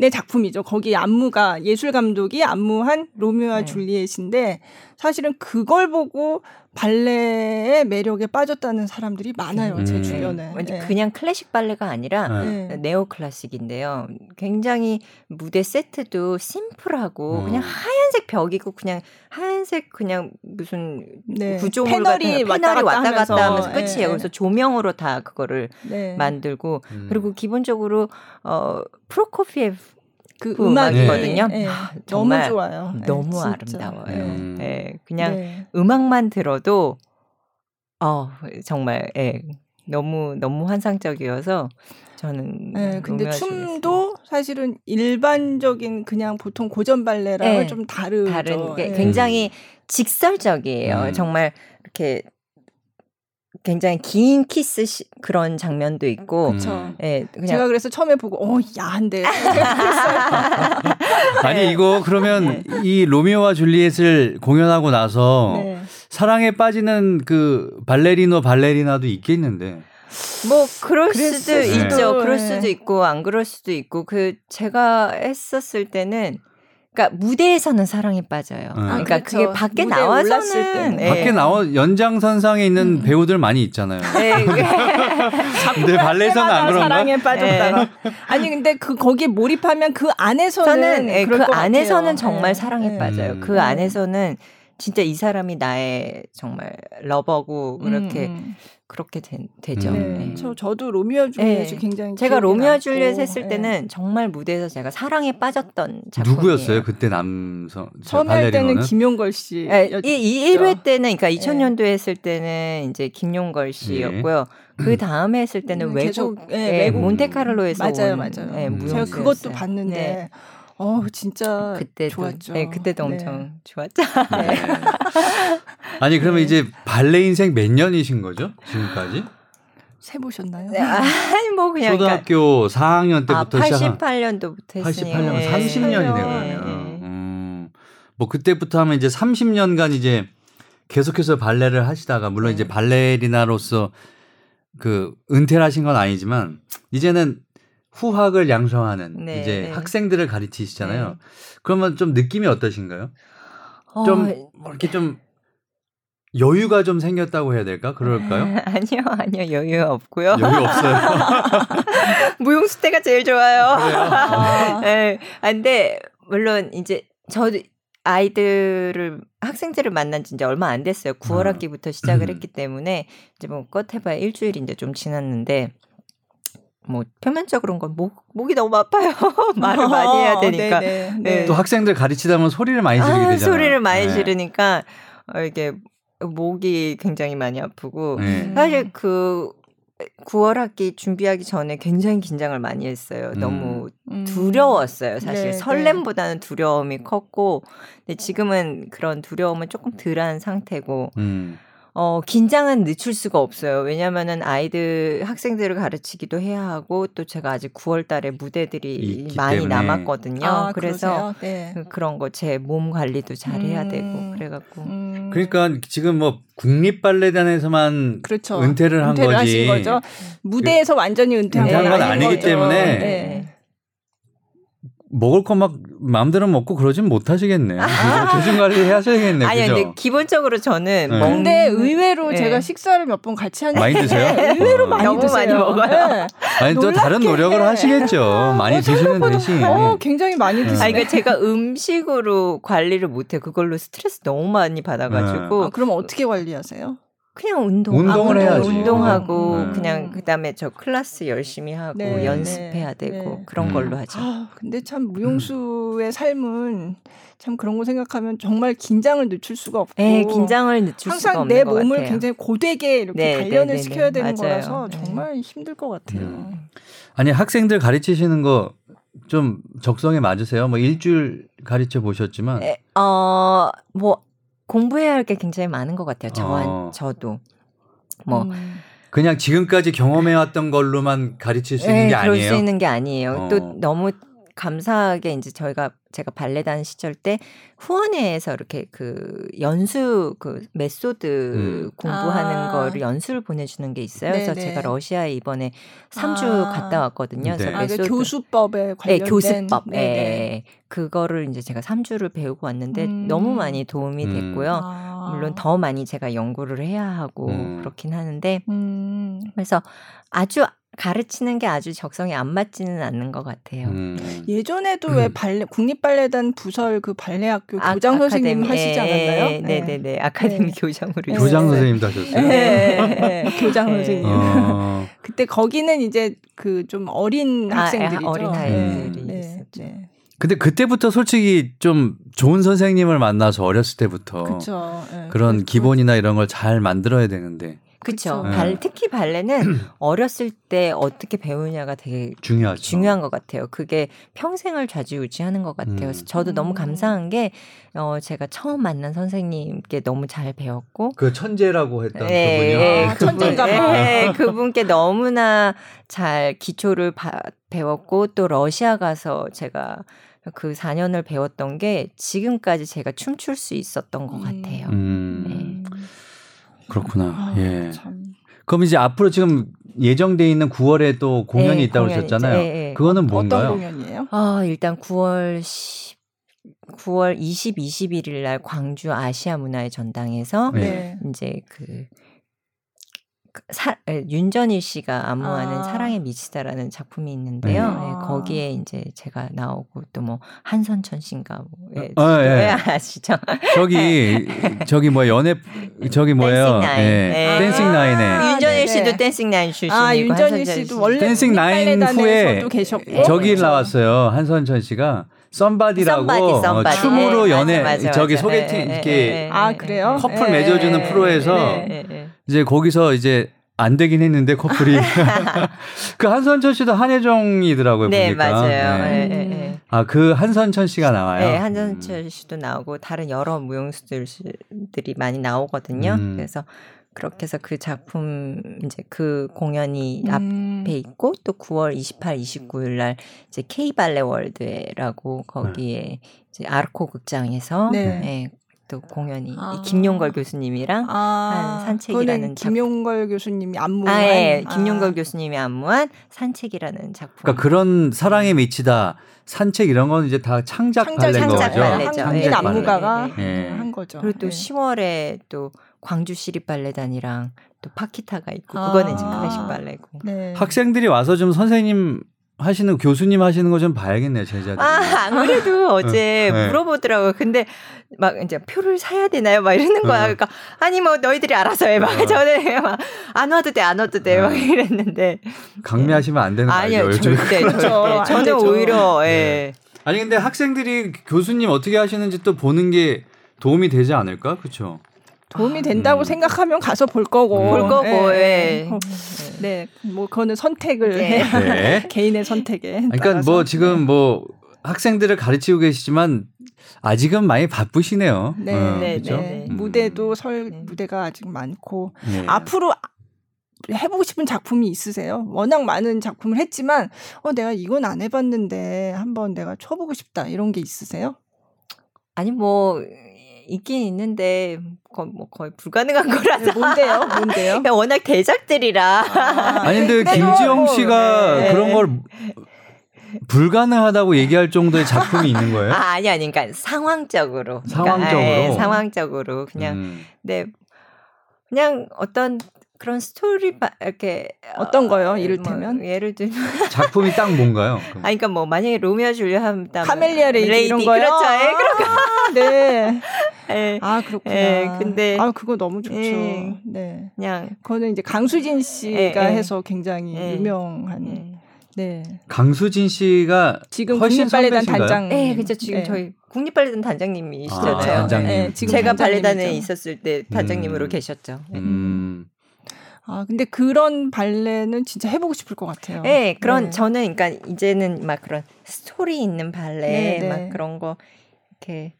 의 작품이죠. 거기 안무가 예술 감독이 안무한 로미오와 네. 줄리엣인데 사실은 그걸 보고 발레의 매력에 빠졌다는 사람들이 많아요. 제 음. 주변에. 왠지 예. 그냥 클래식 발레가 아니라 네. 예. 네오 클래식인데요. 굉장히 무대 세트도 심플하고 음. 그냥 하얀색 벽이고 그냥 하얀색 그냥 무슨 네. 구조물 패널이 같은 왔다 갔다 왔다 갔다 하면서, 하면서 끝이에요. 예, 그래서 조명으로 다 그거를 네. 만들고 음. 그리고 기본적으로 어 프로코피에프 그 음악이거든요. 예, 예. 아, 너무 좋아요. 예, 너무 진짜. 아름다워요. 예. 음. 예, 그냥 네. 음악만 들어도 어 정말 예 너무 너무 환상적이어서 저는 네, 근데 춤도 사실은 일반적인 그냥 보통 고전 발레랑은 네, 좀 다르죠. 다른 게 예. 굉장히 직설적이에요. 음. 정말 이렇게 굉장히 긴 키스 시, 그런 장면도 있고 음. 그렇죠. 예 그냥 제가 그래서 처음에 보고 어 야한데 아니 이거 그러면 이 로미오와 줄리엣을 공연하고 나서 네. 사랑에 빠지는 그 발레리노 발레리나도 있겠는데. 뭐 그럴 그랬을 수도 수도, 있죠. 그럴 네. 수도 있고 안 그럴 수도 있고 그 제가 했었을 때는 그러니까 무대에서는 사랑에 빠져요. 아, 그러니까 그렇죠. 그게 밖에 나와서는. 예. 밖에 나와 연장선상에 있는 음. 배우들 많이 있잖아요. 예, 그게 근데 발레에서는 안 그런가? 사랑에 빠졌다가 아니 근데 그 거기에 몰입하면 그 안에서는 예, 그 안에서는 같아요. 정말 예. 사랑에 예. 빠져요. 음. 그 안에서는 진짜 이 사람이 나의 정말 러버고 그렇게 음, 음. 그렇게 되, 되죠. 음. 네. 예. 저 저도 로미오 줄리엣이 네. 굉장히 제가 로미오 줄리엣 했을 예. 때는 정말 무대에서 제가 사랑에 빠졌던 작품이에요. 누구였어요? 그때 남성 저 처음에 할 때는? 김용걸 씨. 예, 이, 이 1회 때는 그러니까 예. 2000년도에 했을 때는 이제 김용걸 씨였고요. 그 다음에 했을 때는 음, 외국 계속, 예, 예, 외국. 몬테카를로에서 맞아요, 온, 맞아요. 예, 음. 제가. 그것도 봤는데 네. 어 진짜 그때도 좋았죠. 네, 그때도 네. 엄청 좋았죠. 네. 아니 그러면 네. 이제 발레 인생 몇 년이신 거죠? 지금까지? 세 보셨나요? 네, 아니 뭐 그냥 초등학교 4학년 그러니까, 때부터 아, 시작한 88년도부터 했으니까 88년 예. 30년이네 네. 그러면. 네. 음. 뭐 그때부터 하면 이제 30년간 이제 계속해서 발레를 하시다가 물론 네. 이제 발레리나로서 그 은퇴를 하신 건 아니지만 이제는 후학을 양성하는 네, 이제 네. 학생들을 가르치시잖아요. 네. 그러면 좀 느낌이 어떠신가요? 어, 좀뭐 이렇게 좀 여유가 좀 생겼다고 해야 될까? 그럴까요? 아니요, 아니요, 여유 없고요. 여유 없어요. 무용수 때가 제일 좋아요. 아, 네. 아, 근데 물론 이제 저도 아이들을 학생들을 만난 지 이제 얼마 안 됐어요. 9월 음. 학기부터 시작을 음. 했기 때문에 이제 뭐 껏해봐야 일주일 이제 좀 지났는데 뭐 표면적으로는 건 목, 목이 너무 아파요. 말을 많이 해야 되니까. 네네. 네. 네. 또 학생들 가르치다 보면 소리를 많이 지르게 아, 되잖아요. 소리를 많이 네. 지르니까 어, 이게 목이 굉장히 많이 아프고 네. 음. 사실 그 9월 학기 준비하기 전에 굉장히 긴장을 많이 했어요. 음. 너무 음. 두려웠어요. 사실 네, 설렘보다는 두려움이 컸고, 근데 지금은 그런 두려움은 조금 덜한 상태고, 음. 어 긴장은 늦출 수가 없어요. 왜냐하면은 아이들 학생들을 가르치기도 해야 하고, 또 제가 아직 9월 달에 무대들이 있기 많이 때문에. 남았거든요. 아, 그래서? 네. 그- 그런 거 제 몸 관리도 잘 해야 음. 되고 그래 갖고. 음. 그러니까 지금 뭐 국립 발레단에서만 그렇죠. 은퇴를 한 은퇴를 거지. 하신 거죠. 무대에서 완전히 은퇴한 은퇴한 건 아니기 거죠. 때문에 네. 먹을 거 막 마음대로 먹고 그러진 못하시겠네. 조중 관리 하셔야겠네. 아니 그죠? 근데 기본적으로 저는 네. 먹 근데 의외로 네. 제가 식사를 몇 번 같이 하는데 많이 드세요? 의외로 어. 많이 너무 드세요. 많이 먹어요. 네. 아니 또 다른. 노력을 하시겠죠. 많이 드시는 대신. 어, 굉장히 많이 네. 드시네. 아니, 그러니까 제가 음식으로 관리를 못해. 그걸로 스트레스 너무 많이 받아가지고. 아, 그럼 어떻게 관리하세요? 그냥 운동, 운동을 아, 해야지. 운동하고 음. 그냥 그다음에 저 클래스 열심히 하고 네, 연습해야 네, 되고 네. 그런 음. 걸로 하죠. 아, 근데 참 무용수의 삶은 참 그런 거 생각하면 정말 긴장을 늦출 수가 없고 네, 긴장을 늦출 수가 항상 없는 내것 몸을 같아요. 굉장히 고되게 이렇게 네, 단련을 네, 네, 시켜야 네. 되는 맞아요. 거라서 네. 정말 힘들 것 같아요. 음. 아니 학생들 가르치시는 거 좀 적성에 맞으세요? 뭐 일주일 가르쳐 보셨지만 네, 어, 뭐 공부해야 할 게 굉장히 많은 것 같아요. 저한 어. 저도 뭐 음. 그냥 지금까지 경험해왔던 걸로만 가르칠 수 있는 네, 게 그럴 아니에요. 수 있는 게 아니에요. 어. 또 너무 감사하게 이제 저희가 제가 발레단 시절 때 후원회에서 이렇게 그 연수 그 메소드 음. 공부하는 아. 거를 연수를 보내주는 게 있어요. 그래서 네네. 제가 러시아에 이번에 3주 아. 갔다 왔거든요. 그래서 네. 아, 그 교수법에 네, 관련된 교수법. 예, 네네. 예. 그거를 이제 제가 3주를 배우고 왔는데 음. 너무 많이 도움이 음. 됐고요. 아. 물론 더 많이 제가 연구를 해야 하고 음. 그렇긴 하는데 음. 그래서 아주 가르치는 게 아주 적성에 안 맞지는 않는 것 같아요. 음. 예전에도 왜 발레 국립발레단 부설 그 발레학교 교장 선생님 아카데미. 하시지 예, 않았나요? 예, 네, 네, 네. 아카데미 네. 교장으로 네. 교장. 선생님도 하셨어요. 네, 네, 교장 네. 선생님. 어, 그때 거기는 이제 그 좀 어린 아, 학생들이죠. 어린 아이들이 네, 있었죠. 네. 근데 그때부터 솔직히 좀 좋은 선생님을 만나서 어렸을 때부터 그렇죠. 네, 그런 그- 기본이나 이런 걸 잘 만들어야 되는데 그렇죠. 발 네. 특히 발레는 어렸을 때 어떻게 배우냐가 되게 중요하죠. 중요한 것 같아요. 그게 평생을 좌지우지하는 것 같아요. 음. 그래서 저도 너무 음. 감사한 게 어, 제가 처음 만난 선생님께 너무 잘 배웠고 그 천재라고 했던 예, 그분이요. 예, 아, 그분, 천재인가 봐. 예, 그분께 너무나 잘 기초를 바- 배웠고 또 러시아 가서 제가 그 4년을 배웠던 게 지금까지 제가 춤출 수 있었던 것 음. 같아요. 음, 음. 그렇구나. 아, 예. 참. 그럼 이제 앞으로 지금 예정돼 있는 9월에 또 공연이 예, 있다고 공연이 그러셨잖아요. 있죠. 예, 예. 그거는 어떤 뭔가요? 공연이에요? 아, 일단 9월 10, 9월 20, 21일 날 광주 아시아 문화의 전당에서 네. 네. 이제 그그 사, 에, 윤전일 씨가 안무하는 아. 사랑에 미치다라는 작품이 있는데요. 네. 예, 아. 거기에 이제 제가 나오고 또 뭐 한선천 씨인가 뭐 예, 어, 예. 예, 아시죠? 저기 저기 뭐 연애 저기 뭐예요? Dancing Nine. 예. 예. Dancing Nine에 아, 윤전일. 씨도 Dancing Nine 출신이고 아 윤전일 한선천 씨도 씨. 원래 Dancing Nine 후에 계셨고 저기 그렇죠. 나왔어요. 한선천 씨가 Somebody라고 Somebody, somebody. 춤으로 예, 연애 맞아, 맞아, 저기 맞아. 소개팅 예, 예, 이렇게 예, 예, 아 예, 그래요? 예. 커플 예. 맺어주는 프로에서 예, 예, 예. 이제 거기서 이제 안 되긴 했는데 커플이 그 한선천 씨도 한혜정이더라고요. 네, 보니까. 맞아요. 네. 예, 예, 예. 아그 한선천 씨가 나와요. 네, 한전철 씨도 나오고 다른 여러 무용수들이 많이 나오거든요. 음. 그래서 그렇게 해서 그 작품 이제 그 공연이 음. 앞에 있고 또 9월 28, 29일 날 이제 K 발레 월드라고 거기에 이제 아르코 극장에서 네. 예, 또 공연이 아. 이 김용걸 교수님이랑 아, 한 산책이라는 작품. 김용걸 교수님이 안무한 아, 예, 아. 김용걸 교수님이 안무한 산책이라는 작품. 그러니까 그런 사랑에 미치다 산책 이런 건 이제 다 창작 창작 발레인 창작 거죠. 발레죠. 한국인 예, 안무가가 예, 예. 한 거죠. 그리고 또 예. 10월에 또 광주 시립 발레단이랑 또 파키타가 있고 아. 그거는 이제 클래식 발레고. 네. 학생들이 와서 좀 선생님 하시는 교수님 하시는 거 좀 봐야겠네요 제자들. 아, 안 그래도 어제 네. 물어보더라고요. 근데 막 이제 표를 사야 되나요? 막 이러는 거야. 네. 그러니까 아니 뭐 너희들이 알아서 해. 막 네. 저는 막안 와도 돼, 안 와도 돼. 막 네. 이랬는데 강매하시면 안 되는 거 아니요. 절대. 절대. 안 저는 되죠. 오히려 예. 네. 아니 근데 학생들이 교수님 어떻게 하시는지 또 보는 게 도움이 되지 않을까? 그렇죠. 도움이 된다고 음. 생각하면 가서 볼 거고. 볼 거고, 예. 어, 네, 뭐 그거는 선택을 네. 해야 네. 개인의 선택에. 그러니까 따라서. 뭐 지금 뭐 학생들을 가르치고 계시지만 아직은 많이 바쁘시네요. 네, 어, 네, 그렇죠? 네. 음. 무대도 설 네. 무대가 아직 많고 네. 앞으로 해보고 싶은 작품이 있으세요? 워낙 많은 작품을 했지만 어 내가 이건 안 해봤는데 한번 내가 쳐보고 싶다 이런 게 있으세요? 아니 뭐 있긴 있는데 거의, 뭐 거의 불가능한 거라서. 네, 뭔데요? 뭔데요? 그냥 워낙 대작들이라. 아니 근데 김지영 뭐, 씨가 네. 그런 걸 불가능하다고 얘기할 정도의 작품이 있는 거예요? 아, 아니, 아니, 그러니까 상황적으로. 그러니까, 상황적으로? 예, 상황적으로. 그냥, 음. 네. 그냥 어떤 그런 스토리 바, 이렇게 어떤 거요? 어, 이를테면? 뭐 예를 들면 작품이 딱 뭔가요? 그럼? 아니 그러니까 뭐 만약에 로미오 줄리엣 한다면 Camellia Lady, 이런 거요. 그렇죠. 예, 그런 거. 아, 네. 예. 아 그렇구나. 예, 근데- 아 그거 너무 좋죠. 예. 네. 그냥 그거는 이제 강수진 씨가 예, 예. 해서 굉장히 예. 유명한. 예. 네. 강수진 씨가 지금 국립발레단? 단장. 예, 그죠. 지금 네. 저희 국립발레단 단장님이시잖아요. 아, 단장님. 예, 지금 제가 단장님이죠. 발레단에 있었을 때 단장님으로 음. 계셨죠. 예. 음. 아 근데 그런 발레는 진짜 해보고 싶을 것 같아요. 네, 그런 네. 저는 그러니까 이제는 막 그런 스토리 있는 발레 네, 네. 막 그런 거 이렇게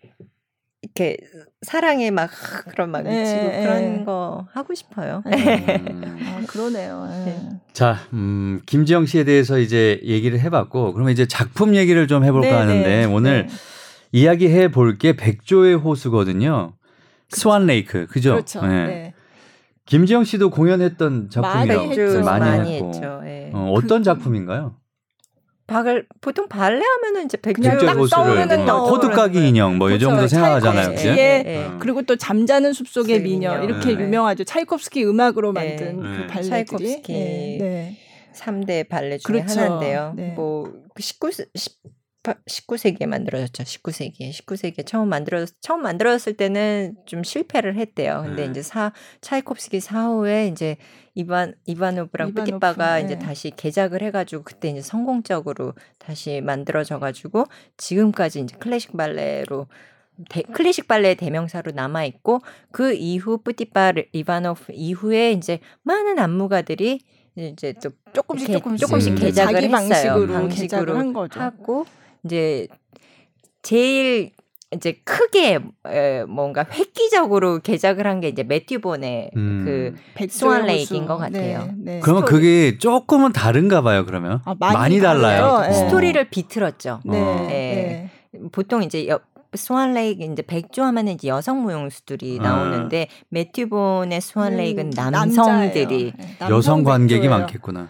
이렇게 사랑에 막 그런 막 네, 미치고 네. 그런 거 하고 싶어요. 음. 아 그러네요. 예. 네. 자, 음, 김지영 씨에 대해서 이제 얘기를 해봤고, 그러면 이제 작품 얘기를 좀 해볼까 네, 하는데, 네. 오늘 네. 이야기해 볼 게 백조의 호수거든요. 스완 레이크, 그죠? 그렇죠. 네. 네. 김지영 씨도 공연했던 작품이라고 많이 했죠. 많이, 많이 했고. 했죠. 예. 어, 어떤 작품인가요? 박을 보통 발레 하면은 이제 백주 그냥 백조의 딱 호수를 떠오르는 뭐 거. 호두까기 인형 뭐이 그렇죠. 정도 생각하잖아요? 예. 예. 어. 그리고 또 잠자는 숲속의 미녀. 이렇게 네. 유명하죠. 차이콥스키 음악으로 네. 만든 네. 그 발레들이. 차이콥스키. 네. 네. 3대 발레 중에 그렇죠. 하나인데요. 네. 뭐 19, 19세기에 만들어졌죠. 19세기에 19세기에 처음 만들어 처음 만들어졌을 때는 좀 실패를 했대요. 근데 네. 이제 사 차이콥스키 사후에 이제 이반 이바노브랑 이바노프, 뿌띠빠가 네. 이제 다시 개작을 해가지고 그때 이제 성공적으로 다시 만들어져가지고 지금까지 이제 클래식 발레로 대, 클래식 발레의 대명사로 남아 있고 그 이후 뿌띠빠 이바노프 이후에 이제 많은 안무가들이 이제 또 조금씩 조금씩 조금씩 음. 개작을 자기 했어요. 방식으로 개작을 한 거죠. 하고 이제 제일 이제 크게 에, 뭔가 획기적으로 개작을 한 게 이제 매튜 본의 음. 그 호수. 레이크인 것 같아요. 네, 네. 그러면 그게 조금은 다른가 봐요, 그러면. 아, 많이 달라요. 달라요. 예. 스토리를 비틀었죠. 네. 어. 네. 보통 이제 여, 스완 레이크 이제 백조 하면은 이제 여성 무용수들이 아. 나오는데 매튜 본의 스완 레이크는 음, 남성들이. 네, 여성 남성 관객이. 많겠구나.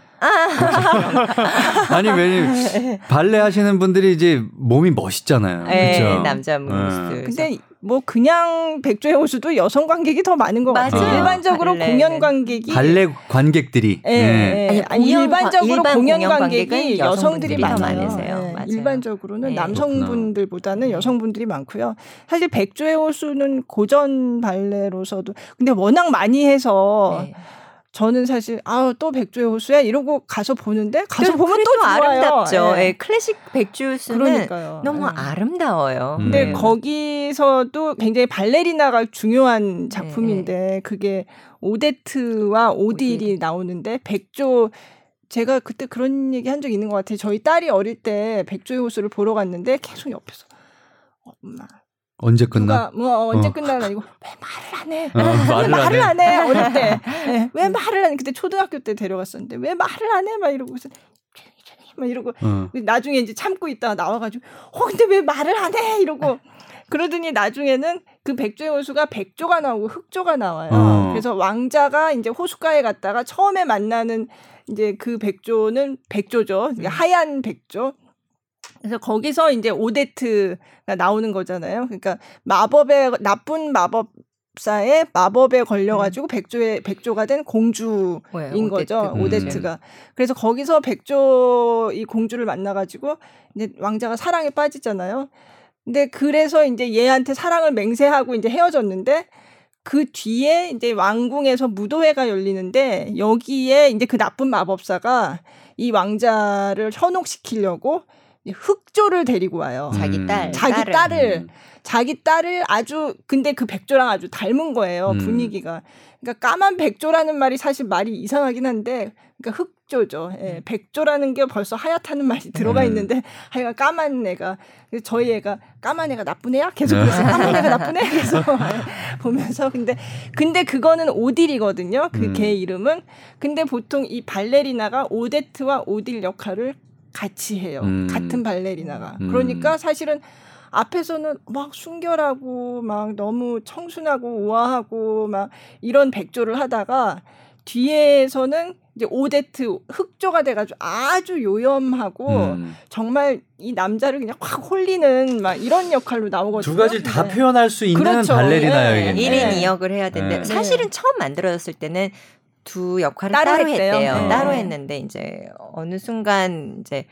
아니 왜냐면 발레 하시는 분들이 이제 몸이 멋있잖아요. 예, 그렇죠? 남자 무용수. 네. 근데 뭐 그냥 백조의 호수도 여성 관객이 더 많은 것 같아요. 맞아요. 일반적으로 발레는. 공연 관객이 발레 관객들이 예, 예. 예. 아니, 아니, 공연 일반적으로 관- 일반 공연 공연 관객이 관객은 여성들이 많아요. 많으세요. 예, 맞아요. 일반적으로는 네. 남성분들보다는 여성분들이 많고요. 사실 백조의 호수는 고전 발레로서도 근데 워낙 많이 해서 네. 저는 사실 아우 또 백조의 호수야 이러고 가서 보는데 가서 그- 보면 또 좋아요. 아름답죠. 예. 예, 클래식 백주스는 그러니까요. 너무 예. 아름다워요. 음. 근데 네. 거기서도 굉장히 발레리나가 중요한 작품인데 그게 오데트와 오딜이 오딜. 나오는데 백조 제가 그때 그런 얘기 한 적 있는 것 같아요. 저희 딸이 어릴 때 백조의 호수를 보러 갔는데 계속 옆에서 엄마 언제 끝나? 누가 뭐 언제 어. 끝나나 이거 왜 말을 안 해? 어, 왜 말을 말을 안안 해? 어릴 때. 예, 왜 말을 안 해? 그때 초등학교 때 데려갔었는데 왜 말을 안 해? 막 조용히 조용히 막 이러고 어. 나중에 이제 참고 있다가 나와가지고 어 근데 왜 말을 안 해? 이러고 그러더니 나중에는 그 백조의 호수가 백조가 나오고 흑조가 나와요. 어. 그래서 왕자가 이제 호숫가에 갔다가 처음에 만나는 이제 그 백조는 백조죠. 음. 하얀 백조. 그래서 거기서 이제 오데트가 나오는 거잖아요. 그러니까 마법의 나쁜 마법사의 마법에 걸려가지고 백조의 백조가 된 공주인? 음. 거죠. 음. 오데트가. 그래서 거기서 백조 이 공주를 만나가지고 이제 왕자가 사랑에 빠지잖아요. 근데 그래서 이제 얘한테 사랑을 맹세하고 이제 헤어졌는데 그 뒤에 이제 왕궁에서 무도회가 열리는데 여기에 이제 그 나쁜 마법사가 이 왕자를 현혹시키려고 흑조를 데리고 와요. 자기 음. 딸, 자기 딸을. 딸을 음. 자기 딸을 아주 근데 그 백조랑 아주 닮은 거예요 음. 분위기가 그러니까 까만 백조라는 말이 사실 말이 이상하긴 한데 그러니까 흑조죠 예, 백조라는 게 벌써 하얗다는 말이 들어가 음. 있는데 하여간 까만 애가 저희 애가 까만 애가 나쁜 애야 계속 그래서 까만 애가 나쁜 애 계속 보면서 근데 근데 그거는 오딜이거든요 그 음. 개 이름은 근데 보통 이 발레리나가 오데트와 오딜 역할을 같이 해요 음. 같은 발레리나가 음. 그러니까 사실은 앞에서는 막 순결하고 막 너무 청순하고 우아하고 막 이런 백조를 하다가 뒤에서는 이제 오데트 흑조가 돼가지고 아주 요염하고 음. 정말 이 남자를 그냥 확 홀리는 막 이런 역할로 나오거든요. 두 가지를 다 네. 표현할 수 있는 그렇죠. 발레리나요 예. 이게. 1인 네. 2역을 해야 되는데 네. 사실은 처음 만들어졌을 때는 두 역할을 따로 따로, 했대요. 했대요. 네. 따로 했는데 이제 어느 순간 이제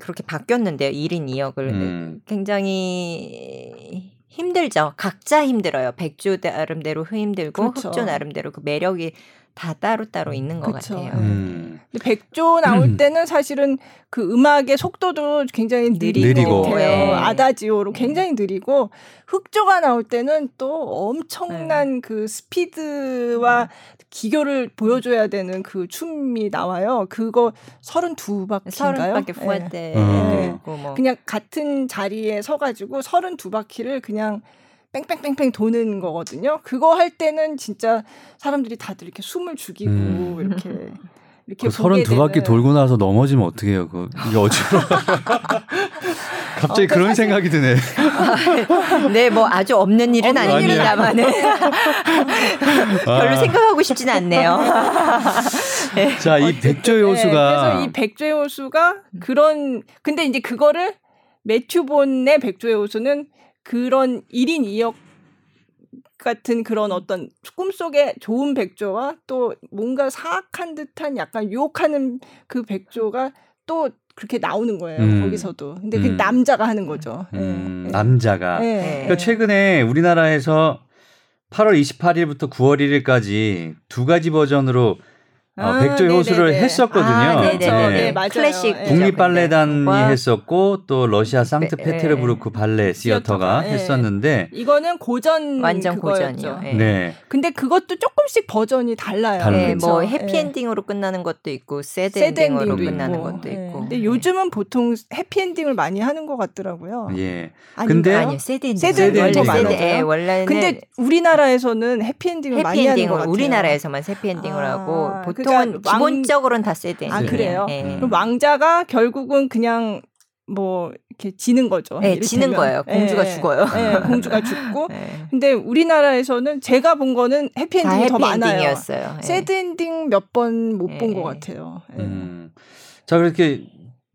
그렇게 바뀌었는데요. 1인 2역을 음. 굉장히 힘들죠. 각자 힘들어요. 백조 나름대로 힘들고 그렇죠. 흑조 나름대로 그 매력이 다 따로따로 있는 것 그쵸. 같아요. 음. 근데 백조 나올 때는 사실은 그 음악의 속도도 굉장히 느리고, 느리고. 같아요. 네. 아다지오로 굉장히 느리고 흑조가 나올 때는 또 엄청난 네. 그 스피드와 기교를 보여줘야 되는 그 춤이 나와요. 그거 32바퀴인가요? 서른 밖에 후한때 음. 뭐 그냥 같은 자리에 서가지고 32바퀴를 그냥 뺑뺑뺑뺑 도는 거거든요. 그거 할 때는 진짜 사람들이 다들 이렇게 숨을 죽이고 음. 이렇게 이렇게 그 보게 32바퀴 되는 돌고 나서 넘어지면 어떡해요? 그 이게 어지러워. 갑자기 어, 그 그런 생각이 드네. 네, 뭐 아주 없는 일은 일은 아닙니다만은 별로 아. 생각하고 싶진 않네요. 자, 이 백조 네, 요수가 그래서 이 백조의 호수가 그런 근데 이제 그거를 매튜본의 백조의 호수는 그런 1인 2역 같은 그런 어떤 꿈속의 좋은 백조와 또 뭔가 사악한 듯한 약간 유혹하는 그 백조가 또 그렇게 나오는 거예요. 음. 거기서도. 근데 그 음. 남자가 하는 거죠. 음, 예. 남자가 예. 네. 그러니까 최근에 우리나라에서 8월 28일부터 9월 1일까지 두 가지 버전으로 어, 아, 백조의 호수를 네네네. 했었거든요. 아, 네네네. 그렇죠. 네. 네, 맞아요. 클래식 예. 국립 발레단이 과- 했었고 또 러시아 상트 네, 페테르부르크 발레 시어터가. 했었는데 이거는 고전 완전 그거였죠. 고전이요. 예. 네. 근데 그것도 조금씩 버전이 달라요. 달라요. 네, 그렇죠. 뭐 예. 해피엔딩으로 끝나는 것도 있고 새드 엔딩으로 끝나는 있고. 것도 예. 있고. 근데 요즘은 보통 해피엔딩을 많이 하는 것 같더라고요. 예. 아닌가요? 근데- 아니요, 새드 엔딩. 새드 원래 예, 원래는 근데 우리나라에서는 해피엔딩을 많이 하는 것 해피엔딩을 같아요. 우리나라에서만 해피엔딩을 아, 하고 보통은 그러니까 왕- 기본적으로는 다 새드 엔딩. 아 그래요? 예. 음. 그럼 왕자가 결국은 그냥 뭐 이렇게 지는 거죠. 네. 지는 거예요. 공주가 예, 죽어요. 예, 공주가 죽고. 예. 근데 우리나라에서는 제가 본 거는 다 해피엔딩이 더 많아요. 해피엔딩이었어요. 예. 새드엔딩 몇 번 못본 예. 것 같아요. 예. 음. 자, 그렇게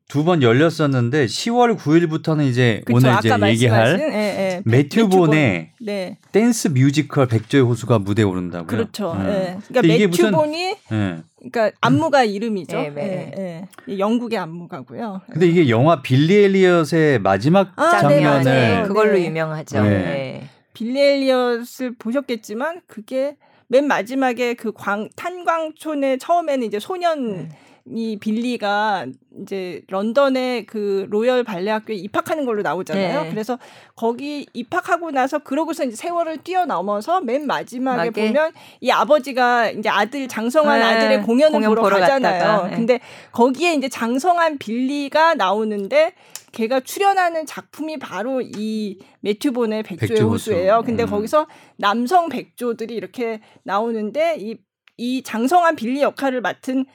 두 번 열렸었는데 10월 9일부터는 이제 그쵸, 오늘 아까 이제 얘기할 예, 예. 매튜 본의 네, 댄스 뮤지컬 백조의 호수가 무대에 오른다고요. 그렇죠. 음. 예. 그러니까 이게 무슨- 매튜 본이 예. 그러니까 안무가 이름이죠. 네, 네. 예, 예. 이 영국의 안무가고요. 근데 이게 영화 빌리 엘리엇의 마지막 아, 네, 장면을 맞아요. 그걸로 네. 유명하죠. 네. 예. 빌리 엘리엇을 보셨겠지만 그게 맨 마지막에 그 광, 탄광촌에 처음에는 이제 소년 이 빌리가 이제 런던의 그 로열 발레 학교에 입학하는 걸로 나오잖아요. 네. 그래서 거기 입학하고 나서 그러고서 이제 세월을 뛰어넘어서 맨 마지막에 마지막에 보면 이 아버지가 이제 아들 장성한 네, 아들의 공연을 공연 보러, 보러 가잖아요. 갔다가, 네. 근데 거기에 이제 장성한 빌리가 나오는데 걔가 출연하는 작품이 바로 이 매튜본의 백조의 백조 호수. 호수예요. 근데 음. 거기서 남성 백조들이 이렇게 나오는데 이, 이 장성한 빌리 역할을 맡은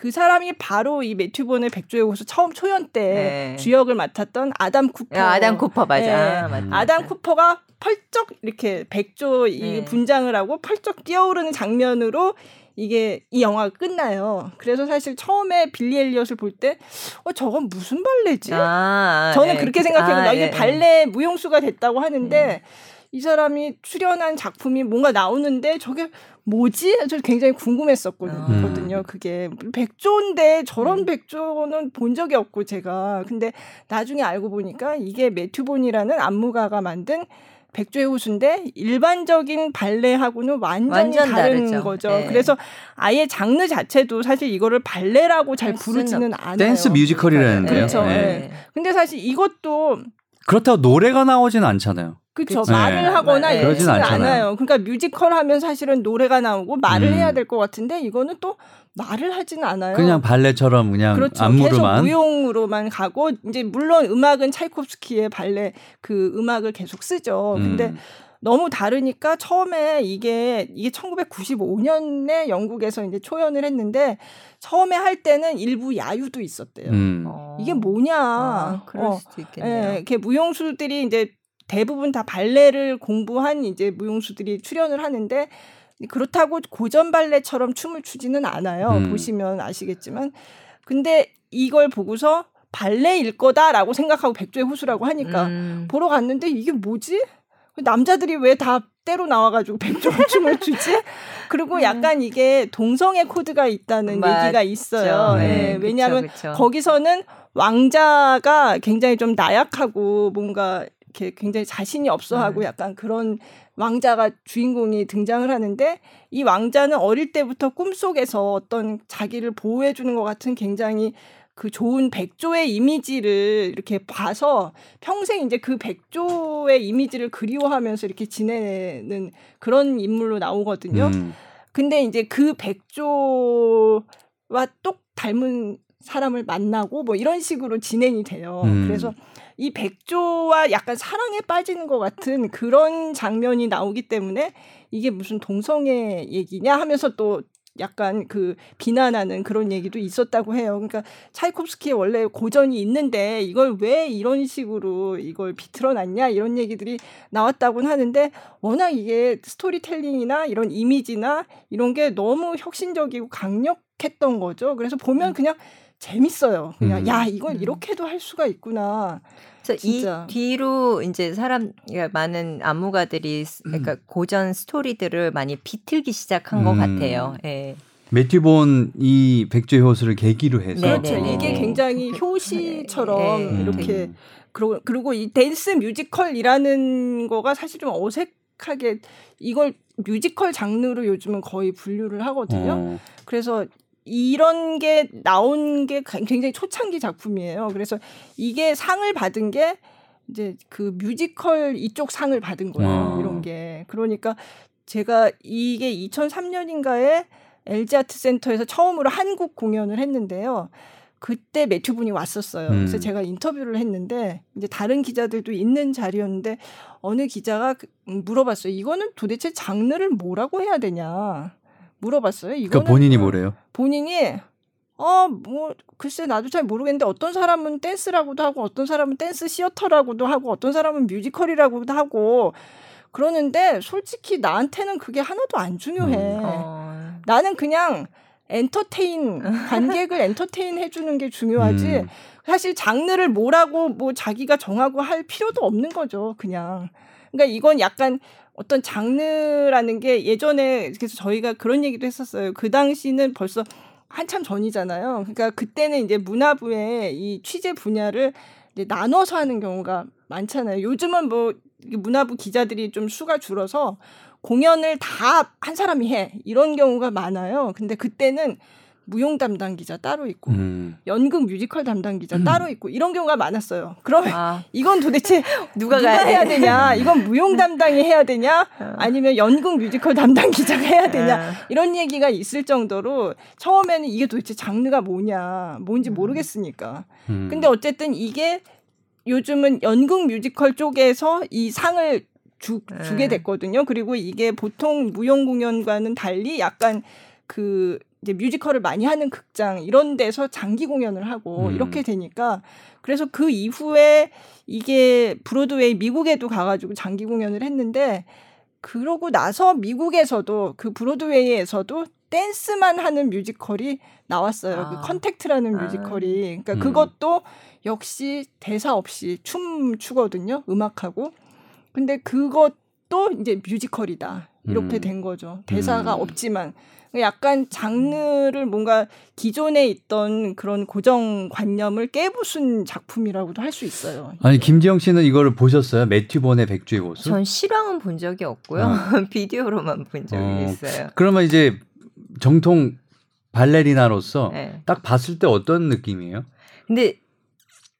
그 사람이 바로 이 매튜 본의 백조의 호수 처음 초연 때 네. 주역을 맡았던 아담 쿠퍼. 야, 아담 쿠퍼 맞아. 예. 아, 맞다. 아담 쿠퍼가 펄쩍 이렇게 백조 이 네. 분장을 하고 펄쩍 뛰어오르는 장면으로 이게 이 영화가 끝나요. 그래서 사실 처음에 빌리 엘리엇을 볼 때 어 저건 무슨 발레지? 아, 저는 예. 그렇게 생각했거든요. 아, 이게 예, 예. 발레 무용수가 됐다고 하는데 이 사람이 출연한 작품이 뭔가 나오는데 저게 뭐지? 저 굉장히 궁금했었거든요. 음. 그게 백조인데 저런 음. 백조는 본 적이 없고 제가 근데 나중에 알고 보니까 이게 매튜본이라는 안무가가 만든 백조의 호수인데 일반적인 발레하고는 완전히 완전 다른 다르죠. 거죠. 네. 그래서 아예 장르 자체도 사실 이거를 발레라고 잘 부르지는 않아요. 댄스 뮤지컬이라는데요. 그렇죠. 네. 네. 근데 사실 이것도 그렇다고 노래가 나오진 않잖아요. 그렇죠. 그치. 말을 네. 하거나 네. 않잖아요. 않아요. 그러니까 뮤지컬 하면 사실은 노래가 나오고 말을 음. 해야 될 것 같은데 이거는 또 말을 하지는 않아요. 그냥 발레처럼 그냥 그렇죠. 계속 안무로만 무용으로만 가고 이제 물론 음악은 차이콥스키의 발레 그 음악을 계속 쓰죠. 근데 음. 너무 다르니까 처음에 이게 이게 1995년에 영국에서 이제 초연을 했는데 처음에 할 때는 일부 야유도 있었대요. 음. 어. 이게 뭐냐? 아, 그럴 어. 수도 있겠네요. 예, 이렇게 무용수들이 이제 대부분 다 발레를 공부한 이제 무용수들이 출연을 하는데 그렇다고 고전 발레처럼 춤을 추지는 않아요. 음. 보시면 아시겠지만. 근데 이걸 보고서 발레일 거다라고 생각하고 백조의 호수라고 하니까 음. 보러 갔는데 이게 뭐지? 남자들이 왜 다 때로 나와가지고 백조를 춤을 추지? 그리고 약간 이게 동성애 코드가 있다는 맞죠. 얘기가 있어요. 네, 예, 그쵸, 왜냐하면 그쵸. 거기서는 왕자가 굉장히 좀 나약하고 뭔가 이렇게 굉장히 자신이 없어하고 음. 약간 그런 왕자가 주인공이 등장을 하는데 이 왕자는 어릴 때부터 꿈속에서 어떤 자기를 보호해 주는 것 같은 굉장히 그 좋은 백조의 이미지를 이렇게 봐서 평생 이제 그 백조의 이미지를 그리워하면서 이렇게 지내는 그런 인물로 나오거든요. 음. 근데 이제 그 백조와 똑 닮은 사람을 만나고 뭐 이런 식으로 진행이 돼요. 음. 그래서 이 백조와 약간 사랑에 빠지는 것 같은 그런 장면이 나오기 때문에 이게 무슨 동성애 얘기냐 하면서 또 약간 그 비난하는 그런 얘기도 있었다고 해요. 그러니까 차이콥스키의 원래 고전이 있는데 이걸 왜 이런 식으로 이걸 비틀어놨냐 이런 얘기들이 나왔다고는 하는데 워낙 이게 스토리텔링이나 이런 이미지나 이런 게 너무 혁신적이고 강력했던 거죠. 그래서 보면 그냥 재밌어요. 그냥 음. 야 이걸 음. 이렇게도 할 수가 있구나. 그래서 진짜. 이 뒤로 이제 사람 그러니까 많은 안무가들이 스- 그러니까 고전 스토리들을 많이 비틀기 시작한 것 음. 같아요. 예. 매튜 본 이 백조의 호수를 계기로 해서 네, 그렇죠. 네, 네, 이게 네. 굉장히 그- 효시처럼 네, 이렇게 음. 그리고 그리고 이 댄스 뮤지컬이라는 거가 사실 좀 어색하게 이걸 뮤지컬 장르로 요즘은 거의 분류를 하거든요. 어. 그래서 이런 게 나온 게 굉장히 초창기 작품이에요. 그래서 이게 상을 받은 게 이제 그 뮤지컬 이쪽 상을 받은 거예요. 아. 이런 게. 그러니까 제가 이게 2003년인가에 LG 아트 센터에서 처음으로 한국 공연을 했는데요. 그때 매튜 본이 왔었어요. 그래서 음. 제가 인터뷰를 했는데 이제 다른 기자들도 있는 자리였는데 어느 기자가 그- 음, 물어봤어요. 이거는 도대체 장르를 뭐라고 해야 되냐 물어봤어요. 이거는 그러니까 본인이 뭐래요? 본인이 어 뭐 글쎄 나도 잘 모르겠는데 어떤 사람은 댄스라고도 하고 어떤 사람은 댄스 시어터라고도 하고 어떤 사람은 뮤지컬이라고도 하고 그러는데 솔직히 나한테는 그게 하나도 안 중요해. 음. 어. 나는 그냥 엔터테인 관객을 엔터테인 해주는 게 중요하지. 음. 사실 장르를 뭐라고 뭐 자기가 정하고 할 필요도 없는 거죠. 그냥. 그러니까 이건 약간 어떤 장르라는 게 예전에 그래서 저희가 그런 얘기도 했었어요. 그 당시는 벌써 한참 전이잖아요. 그러니까 그때는 이제 문화부의 이 취재 분야를 나눠서 하는 경우가 많잖아요. 요즘은 뭐 문화부 기자들이 좀 수가 줄어서 공연을 다 한 사람이 해 이런 경우가 많아요. 근데 그때는 무용 담당 기자 따로 있고 음. 연극 뮤지컬 담당 기자 따로 있고 이런 경우가 많았어요. 그러면 아, 이건 도대체 누가, 누가 해야 돼? 되냐? 이건 무용 담당이 해야 되냐? 어. 아니면 연극 뮤지컬 담당 기자가 해야 되냐? 아. 이런 얘기가 있을 정도로 처음에는 이게 도대체 장르가 뭐냐, 뭔지 음. 모르겠으니까. 음. 근데 어쨌든 이게 요즘은 연극 뮤지컬 쪽에서 이 상을 주, 네. 주게 됐거든요. 그리고 이게 보통 무용 공연과는 달리 약간 그 이제 뮤지컬을 많이 하는 극장 이런 데서 장기 공연을 하고 음. 이렇게 되니까 그래서 그 이후에 이게 브로드웨이 미국에도 가가지고 장기 공연을 했는데 그러고 나서 미국에서도 그 브로드웨이에서도 댄스만 하는 뮤지컬이 나왔어요. 아. 그 컨택트라는 아. 뮤지컬이. 그러니까 음. 그것도 역시 대사 없이 춤 추거든요. 음악하고. 근데 그것도 이제 뮤지컬이다. 이렇게 음. 된 거죠. 대사가 음. 없지만. 약간 장르를 뭔가 기존에 있던 그런 고정관념을 깨부순 작품이라고도 할 수 있어요. 아니 김지영 씨는 이거를 보셨어요? 매튜 본의 백조의 호수? 전 실황은 본 적이 없고요. 어. 비디오로만 본 적이 어, 있어요. 그러면 이제 정통 발레리나로서 네. 딱 봤을 때 어떤 느낌이에요? 근데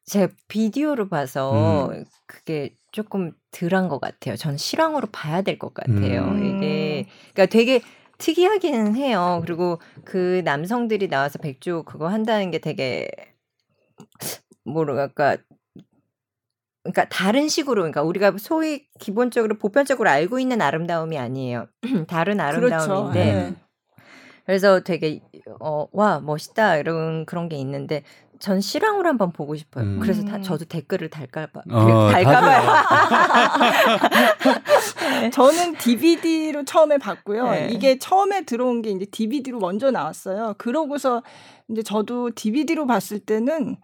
제가 비디오로 봐서 음. 그게 조금 덜한 것 같아요. 전 실황으로 봐야 될 것 같아요. 음. 이게 그러니까 되게 특이하기는 해요. 그리고 그 남성들이 나와서 백조 그거 한다는 게 되게 뭐랄까 그러니까 다른 식으로 그러니까 우리가 소위 기본적으로 보편적으로 알고 있는 아름다움이 아니에요. 다른 아름다움인데 그렇죠. 네. 그래서 되게 어, 와 멋있다 이런 그런 게 있는데 전 실황으로 한번 보고 싶어요. 음. 그래서 다, 저도 댓글을 달까봐 어, 달까봐요. 네. 저는 DVD로 처음에 봤고요. 네. 이게 처음에 들어온 게 이제 DVD로 먼저 나왔어요. 그러고서 이제 저도 DVD로 봤을 때는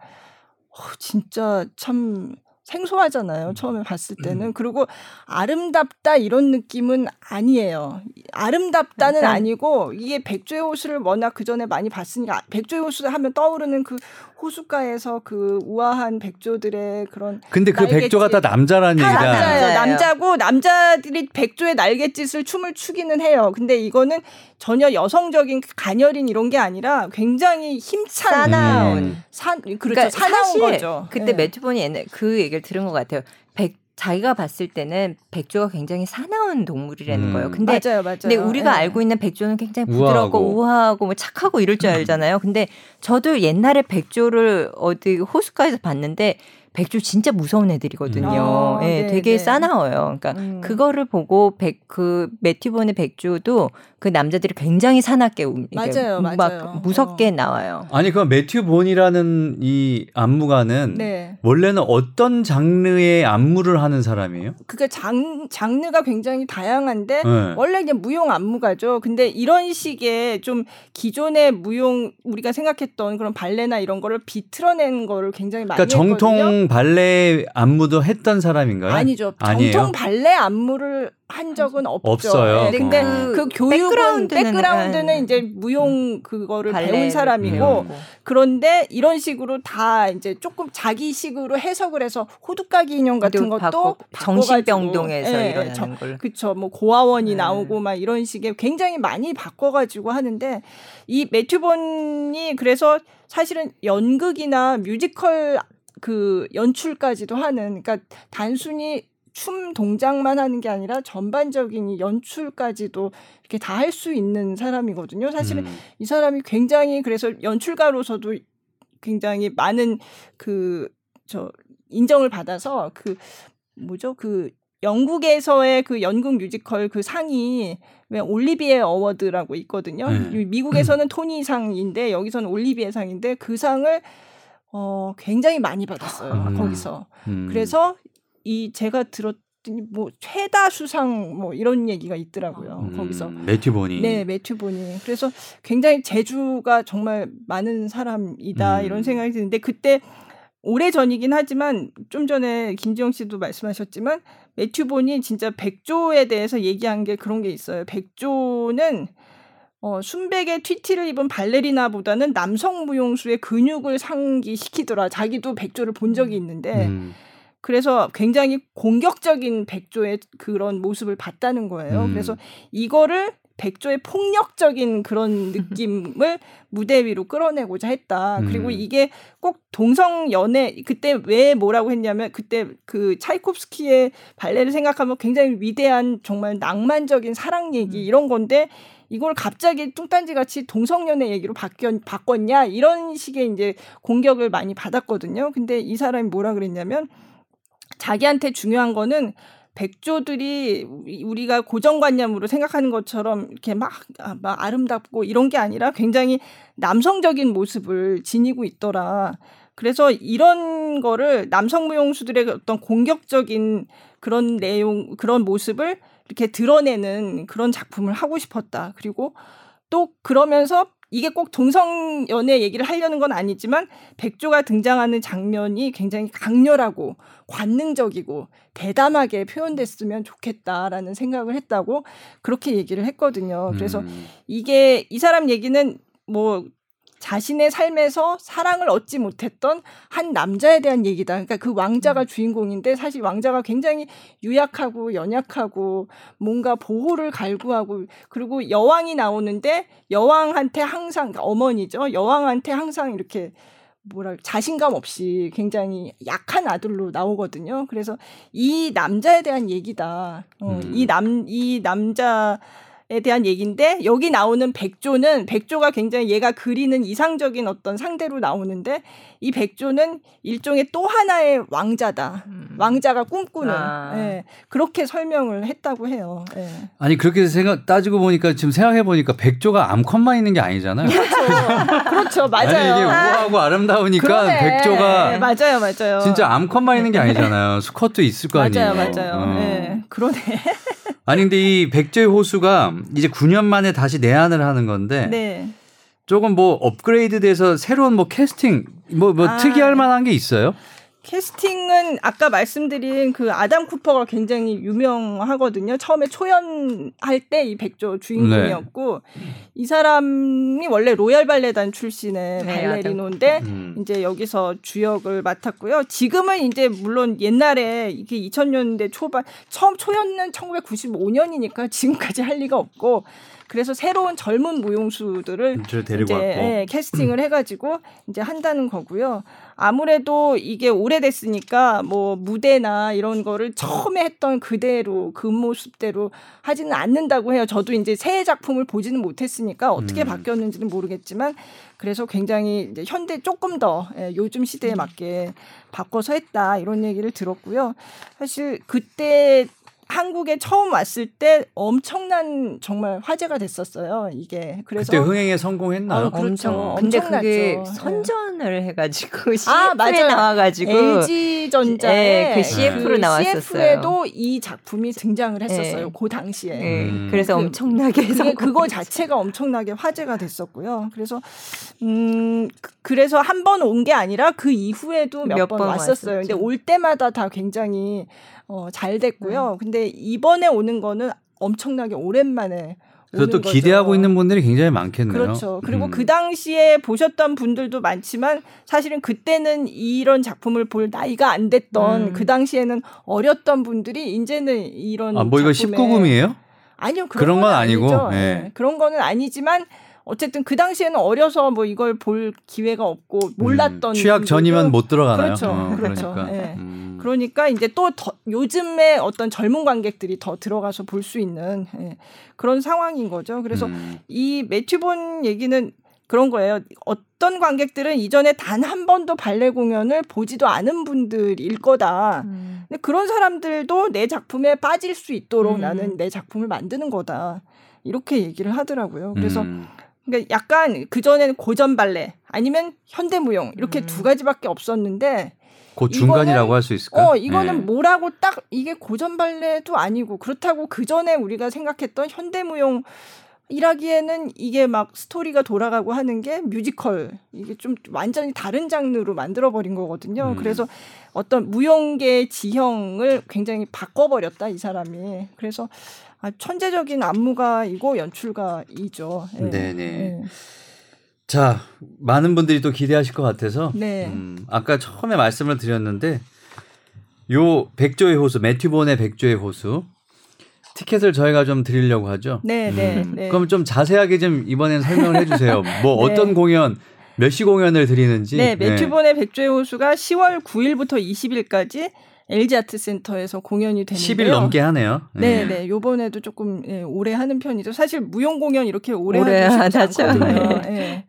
어, 진짜 참 생소하잖아요. 처음에 봤을 때는. 그리고 아름답다 이런 느낌은 아니에요. 아름답다는 아니고 이게 백조의 호수를 워낙 그 전에 많이 봤으니까 백조의 호수 하면 떠오르는 그 호숫가에서 그 우아한 백조들의 그런 근데 그 날갯짓. 백조가 다 남자라는 다 얘기가 남자예요. 남자고 남자들이 백조의 날갯짓을 춤을 추기는 해요. 근데 이거는 전혀 여성적인 가녀린 이런 게 아니라 굉장히 힘찬 사나운. 음. 산 그렇죠. 그러니까 사나운 거죠. 그때 예. 매튜본이 옛날 그 얘기를 들은 것 같아요. 백 자기가 봤을 때는 백조가 굉장히 사나운 동물이라는 음. 거예요. 근데 맞아요, 맞아요. 근데 우리가 예. 알고 있는 백조는 굉장히 우아하고. 부드럽고 우아하고 뭐 착하고 이럴 줄 알잖아요. 근데 저도 옛날에 백조를 어디 호숫가에서 봤는데 백조 진짜 무서운 애들이거든요. 음. 아, 예, 네, 되게 네. 싸나워요. 그러니까 음. 그거를 보고 백 그 매튜본의 백조도 그 남자들이 굉장히 사납게 맞아요, 막 맞아요. 무섭게 어. 나와요. 아니 그 매튜 본이라는 이 안무가는 네. 원래는 어떤 장르의 안무를 하는 사람이에요? 그게 장 장르가 굉장히 다양한데 네. 원래 이제 무용 안무가죠. 근데 이런 식의 좀 기존의 무용 우리가 생각했던 그런 발레나 이런 거를 비틀어낸 거를 굉장히 많이 그러니까 정통 했거든요. 발레 안무도 했던 사람인가요? 아니죠. 아니에요? 정통 발레 안무를 한 적은 없죠. 없어요. 네, 근데 어. 그 교육은 백그라운드는, 백그라운드는 네. 이제 무용 그거를 배운 사람이고 배우고. 그런데 이런 식으로 다 이제 조금 자기식으로 해석을 해서 호두까기 인형 같은 것도 바꿔- 바꿔가지고, 정신병동에서 예, 일어나는 저- 걸. 그쵸. 뭐 고아원이 네. 나오고 막 이런 식의 굉장히 많이 바꿔가지고 하는데 이 매튜본이 그래서 사실은 연극이나 뮤지컬 그 연출까지도 하는 그러니까 단순히 춤 동작만 하는 게 아니라 전반적인 이 연출까지도 이렇게 다 할 수 있는 사람이거든요. 사실은 음. 이 사람이 굉장히 그래서 연출가로서도 굉장히 많은 그 저 인정을 받아서 그 뭐죠 그 영국에서의 그 연극 뮤지컬 그 상이 왜 올리비에 어워드라고 있거든요. 네. 미국에서는 토니 상인데 여기서는 올리비에 상인데 그 상을 어 굉장히 많이 받았어요. 음. 거기서. 음. 그래서 이 제가 들었더니 뭐 최다 수상 뭐 이런 얘기가 있더라고요. 음, 거기서. 매튜 본이 네, 매튜본이. 그래서 굉장히 재주가 정말 많은 사람이다 음. 이런 생각이 드는데 그때 오래 전이긴 하지만 좀 전에 김지영 씨도 말씀하셨지만 매튜본이 진짜 백조에 대해서 얘기한 게 그런 게 있어요. 백조는 어, 순백의 튀티를 입은 발레리나보다는 남성 무용수의 근육을 상기시키더라. 자기도 백조를 본 적이 있는데 음. 그래서 굉장히 공격적인 백조의 그런 모습을 봤다는 거예요. 음. 그래서 이거를 백조의 폭력적인 그런 느낌을 무대 위로 끌어내고자 했다. 그리고 음. 이게 꼭 동성 연애 그때 왜 뭐라고 했냐면 그때 그 차이콥스키의 발레를 생각하면 굉장히 위대한 정말 낭만적인 사랑 얘기 음. 이런 건데 이걸 갑자기 뚱딴지 같이 동성연애 얘기로 바뀌었, 바꿨냐 이런 식의 이제 공격을 많이 받았거든요. 근데 이 사람이 뭐라 그랬냐면 자기한테 중요한 거는 백조들이 우리- 우리가 고정관념으로 생각하는 것처럼 이렇게 막, 아, 막 아름답고 이런 게 아니라 굉장히 남성적인 모습을 지니고 있더라. 그래서 이런 거를 남성 무용수들의 어떤 공격적인 그런 내용, 그런 모습을 이렇게 드러내는 그런 작품을 하고 싶었다. 그리고 또 그러면서 이게 꼭 동성 연애 얘기를 하려는 건 아니지만 백조가 등장하는 장면이 굉장히 강렬하고 관능적이고 대담하게 표현됐으면 좋겠다라는 생각을 했다고 그렇게 얘기를 했거든요. 그래서 음. 이게 이 사람 얘기는 뭐 자신의 삶에서 사랑을 얻지 못했던 한 남자에 대한 얘기다. 그러니까 그 왕자가 주인공인데 사실 왕자가 굉장히 유약하고 연약하고 뭔가 보호를 갈구하고 그리고 여왕이 나오는데 여왕한테 항상 그러니까 어머니죠. 여왕한테 항상 이렇게 뭐랄 자신감 없이 굉장히 약한 아들로 나오거든요. 그래서 이 남자에 대한 얘기다. 어, 음. 이남 이 남자 에 대한 얘기인데 여기 나오는 백조는 백조가 굉장히 얘가 그리는 이상적인 어떤 상대로 나오는데 이 백조는 일종의 또 하나의 왕자다. 음. 왕자가 꿈꾸는 아. 예, 그렇게 설명을 했다고 해요. 예. 아니 그렇게 생각 따지고 보니까 지금 생각해 보니까 백조가 암컷만 있는 게 아니잖아요. 그렇죠, 맞아요. 아니 이게 우아하고 아름다우니까 그러네. 백조가 예, 맞아요, 맞아요. 진짜 암컷만 있는 게 아니잖아요. 수컷도 있을 거 아니에요. 맞아요, 맞아요. 어. 예, 그러네. 아니 근데 이 백조의 호수가 이제 9년 만에 다시 내한을 하는 건데 네. 조금 뭐 업그레이드돼서 새로운 뭐 캐스팅 뭐뭐 아. 특이할 만한 게 있어요? 캐스팅은 아까 말씀드린 그 아담 쿠퍼가 굉장히 유명하거든요. 처음에 초연할 때 이 백조 주인공이었고 네. 이 사람이 원래 로얄 발레단 출신의 네, 발레리노인데 음. 이제 여기서 주역을 맡았고요. 지금은 이제 물론 옛날에 이게 2000년대 초반 처음 초연은 1995년이니까 지금까지 할 리가 없고 그래서 새로운 젊은 무용수들을 이제. 예, 캐스팅을 해가지고 이제 한다는 거고요. 아무래도 이게 오래됐으니까 뭐 무대나 이런 거를 처음에 했던 그대로 그 모습대로 하지는 않는다고 해요. 저도 이제 새 작품을 보지는 못했으니까 어떻게 음. 바뀌었는지는 모르겠지만 그래서 굉장히 이제 현대 조금 더 예, 요즘 시대에 맞게 바꿔서 했다 이런 얘기를 들었고요. 사실 그때 한국에 처음 왔을 때 엄청난 정말 화제가 됐었어요. 이게 그래서 그때 흥행에 성공했나요? 어, 그렇죠. 엄청. 근데 그게 엄청났죠. 선전을 해가지고 CF에 아. 나와가지고 LG 전자에 예, 그 CF로 나왔었어요. CF에도 이 작품이 등장을 했었어요. 예. 그 당시에. 예, 음. 그래서 그- 엄청나게 그게. 그거 자체가 엄청나게 화제가 됐었고요. 그래서 음 그- 그래서 한 번 온 게 아니라 그 이후에도 몇몇번번 왔었어요. 근데 왔었죠. 올 때마다 다 굉장히 어, 잘 됐고요. 음. 근데 이번에 오는 거는 엄청나게 오랜만에 그래서 또 거죠. 기대하고 있는 분들이 굉장히 많겠네요. 그렇죠. 그리고 음. 그 당시에 보셨던 분들도 많지만 사실은 그때는 이런 작품을 볼 나이가 안 됐던 음. 그 당시에는 어렸던 분들이 이제는 이런 아, 뭐 이거 작품에 19금이에요? 아니요 그런, 그런 건 아니죠. 아니고, 예. 예. 그런 거는 아니지만 어쨌든 그 당시에는 어려서 뭐 이걸 볼 기회가 없고 몰랐던 음, 취약 전이면 못 들어가나요? 그렇죠. 어, 그렇죠. 그러니까. 예. 음. 그러니까 이제 또 더, 요즘에 어떤 젊은 관객들이 더 들어가서 볼 수 있는 예, 그런 상황인 거죠. 그래서 음. 이 매튜본 얘기는 그런 거예요. 어떤 관객들은 이전에 단 한 번도 발레 공연을 보지도 않은 분들일 거다. 음. 근데 그런 사람들도 내 작품에 빠질 수 있도록 음. 나는 내 작품을 만드는 거다. 이렇게 얘기를 하더라고요. 그래서 음. 그러니까 약간 그 전에는 고전 발레 아니면 현대 무용 이렇게 음. 두 가지밖에 없었는데 그 중간이라고 할 수 있을까? 어 이거는 예. 뭐라고 딱 이게 고전 발레도 아니고 그렇다고 그 전에 우리가 생각했던 현대 무용 일하기에는 이게 막 스토리가 돌아가고 하는 게 뮤지컬 이게 좀 완전히 다른 장르로 만들어 버린 거거든요. 음. 그래서 어떤 무용계의 지형을 굉장히 바꿔 버렸다 이 사람이. 그래서 아, 천재적인 안무가이고 연출가이죠. 예. 네네. 예. 자, 많은 분들이 또 기대하실 것 같아서 네. 음, 아까 처음에 말씀을 드렸는데 요 백조의 호수, 매튜본의 백조의 호수 티켓을 저희가 좀 드리려고 하죠. 네, 네, 음, 네. 그럼 좀 자세하게 좀 이번엔 설명을 해주세요. 뭐 네. 어떤 공연, 몇 시 공연을 드리는지. 네, 매튜본의 백조의 호수가 10월 9일부터 20일까지 LG 아트센터에서 공연이 되는데요. 10일 넘게 하네요. 네, 예. 네. 요번에도 조금 예, 오래 하는 편이죠. 사실 무용 공연 이렇게 오래 오래. 않거든요. 네. 예.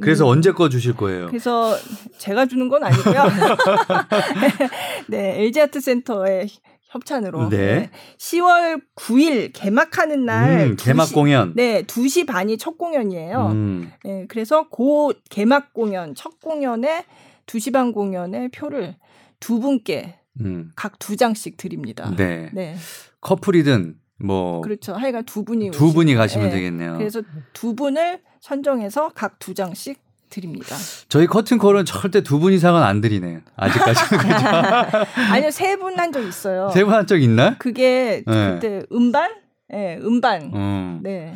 그래서 음, 언제 거 주실 거예요? 그래서 제가 주는 건 아니고요. 네, LG 아트센터의 협찬으로 네. 네. 10월 9일 개막하는 날 음, 개막 2시 공연. 네, 2시 반이 첫 공연이에요. 음, 네, 그래서 그 개막 공연, 첫 공연에 2시 반 공연의 표를 두 분께 음. 각두 장씩 드립니다. 네. 네. 커플이든 뭐두 그렇죠. 하여간 두 분이 분이 오시면, 가시면 네. 되겠네요. 그래서 두 분을 선정해서 각 두 장씩 드립니다. 저희 커튼콜은 절대 두 분 이상은 안 드리네요. 아직까지는 그죠? 아니요, 세 분 한 적 있어요. 세 분 한 적 있나? 그게 네. 그때 음반? 네, 음반. 음. 네.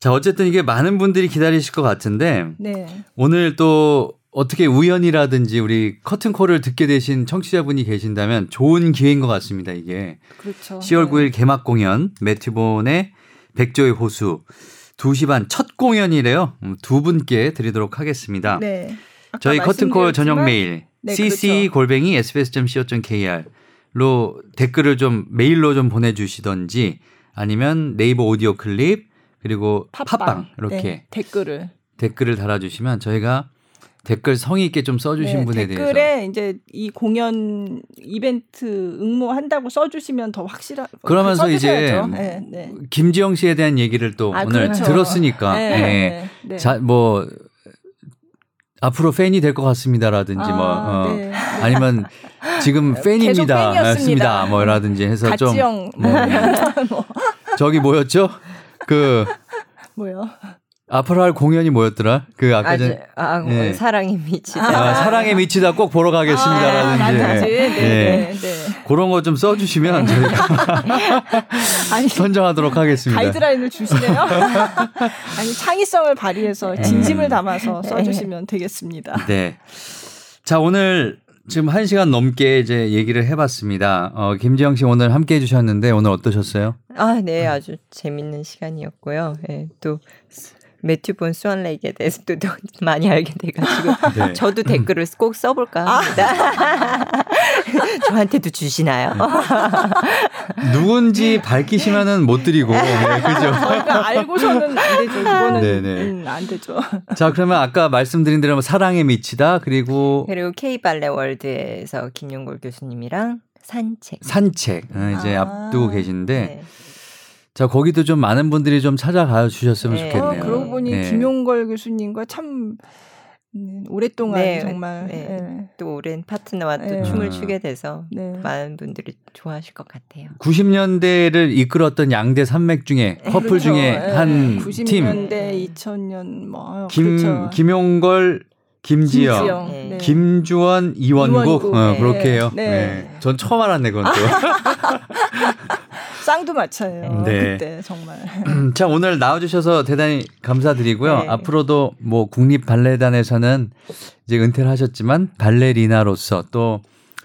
자, 어쨌든 이게 많은 분들이 기다리실 것 같은데 네. 오늘 또 어떻게 우연이라든지 우리 커튼콜을 듣게 되신 청취자분이 계신다면 좋은 기회인 것 같습니다. 이게 그렇죠. 10월 네. 9일 개막 공연 매튜본의 백조의 호수 2시 반 첫 공연이래요. 음, 두 분께 드리도록 하겠습니다. 네. 저희 커튼콜 말씀드렸지만 메일 네, cc 골뱅이 sbs.co.kr로 댓글을 좀 메일로 좀 보내주시던지 아니면 네이버 오디오 클립 그리고 팟빵, 이렇게 네, 댓글을 댓글을 달아주시면 저희가 댓글 성의 있게 좀 써주신 네, 분에 댓글에 대해서 이제 이 공연 이벤트 응모한다고 써주시면 더 확실한. 그러면서 그 이제 써주셔야죠. 네, 네. 김지영 씨에 대한 얘기를 또 아, 오늘 그렇죠. 들었으니까 네, 예. 네, 네. 자, 뭐 앞으로 팬이 될 것 같습니다라든지 뭐 아, 어, 네, 네. 아니면 지금 팬입니다, 팬이었습니다. 습니다 뭐라든지 해서 좀 가지영 뭐, 네. 뭐 저기 뭐였죠? 그 뭐요? 앞으로 할 공연이 뭐였더라? 그 아까 전 아, 예. 사랑이 미치다. 아, 사랑에 미치다 꼭 보러 가겠습니다라든지 라든지. 네, 예. 네, 네. 그런 거 좀 써주시면 저희가 아니 선정하도록 하겠습니다. 가이드라인을 주시네요. 아니 창의성을 발휘해서 진심을 담아서 써주시면 되겠습니다. 네. 자, 오늘 지금 한 시간 넘게 이제 얘기를 해봤습니다. 어, 김지영 씨 오늘 함께 해주셨는데 오늘 어떠셨어요? 아, 네, 아주 재밌는 시간이었고요. 예, 또 매튜 본 스완레이에 대해서 또더 많이 알게 돼가지고 네. 저도 댓글을 꼭 써볼까 합니다. 저한테도 주시나요? 누군지 밝히시면은 못 드리고. 네, 그죠? 저희가 알고서는 안 되죠. 이거는 네네. 음, 안 되죠. 자, 그러면 아까 말씀드린 대로 사랑에 미치다 그리고 그리고 K 발레 월드에서 김용골 교수님이랑 산책. 산책 어, 이제 아. 앞두고 계신데 네. 자 거기도 좀 많은 분들이 좀 찾아가 주셨으면 네. 좋겠네요. 어, 그러고 보니 네. 김용걸 교수님과 참 음, 오랫동안 네, 정말 네. 예. 또 오랜 파트너와 또 네. 춤을 아. 추게 돼서 네. 많은 분들이 좋아하실 것 같아요. 90년대를 이끌었던 양대 산맥 중에 커플 그렇죠. 중에 예. 한팀 90년대 2000년 뭐 김, 그렇죠. 김용걸, 김지영, 김지영. 네. 네. 김주원, 이원국, 이원국. 어, 네. 그렇게 해요. 네. 네. 전 처음 알았네 그건 또. 쌍두마차예요. 네. 그때 정말. 자 오늘 나와주셔서 대단히 감사드리고요. 네. 앞으로도 뭐 국립 발레단에서는 이제 은퇴를 하셨지만 발레리나로서 또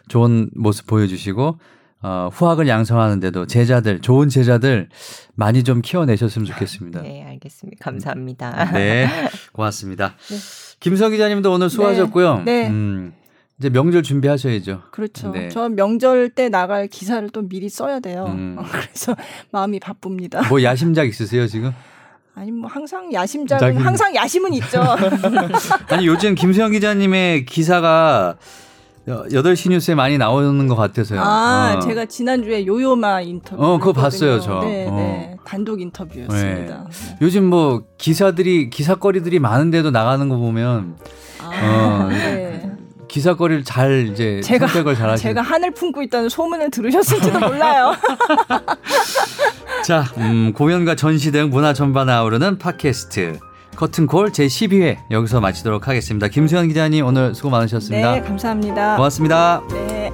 좋은 모습 보여주시고 어, 후학을 양성하는데도 제자들 좋은 제자들 많이 좀 키워내셨으면 좋겠습니다. 네, 알겠습니다. 감사합니다. 네, 고맙습니다. 김서 기자님도 오늘 수고하셨고요. 네. 음, 이제 명절 준비하셔야죠. 그렇죠. 네. 저 명절 때 나갈 기사를 또 미리 써야 돼요. 음. 그래서 마음이 바쁩니다. 뭐 야심작 있으세요 지금? 아니 뭐 항상 야심작은 자기- 항상 야심은 있죠. 아니 요즘 김수영 기자님의 기사가 8시 뉴스에 많이 나오는 것 같아서요. 아, 어. 제가 지난주에 요요마 인터뷰. 어, 그거 봤어요, 저. 네, 어. 네. 단독 인터뷰였습니다. 네. 요즘 뭐 기사들이 기사거리들이 많은데도 나가는 거 보면 아, 어, 네. 기사거리를 잘 이제 제가- 선택을 잘 하시는. 제가 하늘 품고 있다는 소문을 들으셨을지도 몰라요. 자, 음, 공연과 전시 등 문화 전반을 아우르는 팟캐스트 커튼콜 제 12회 여기서 마치도록 하겠습니다. 김수현 기자님 오늘 수고 많으셨습니다. 네, 감사합니다. 고맙습니다. 네.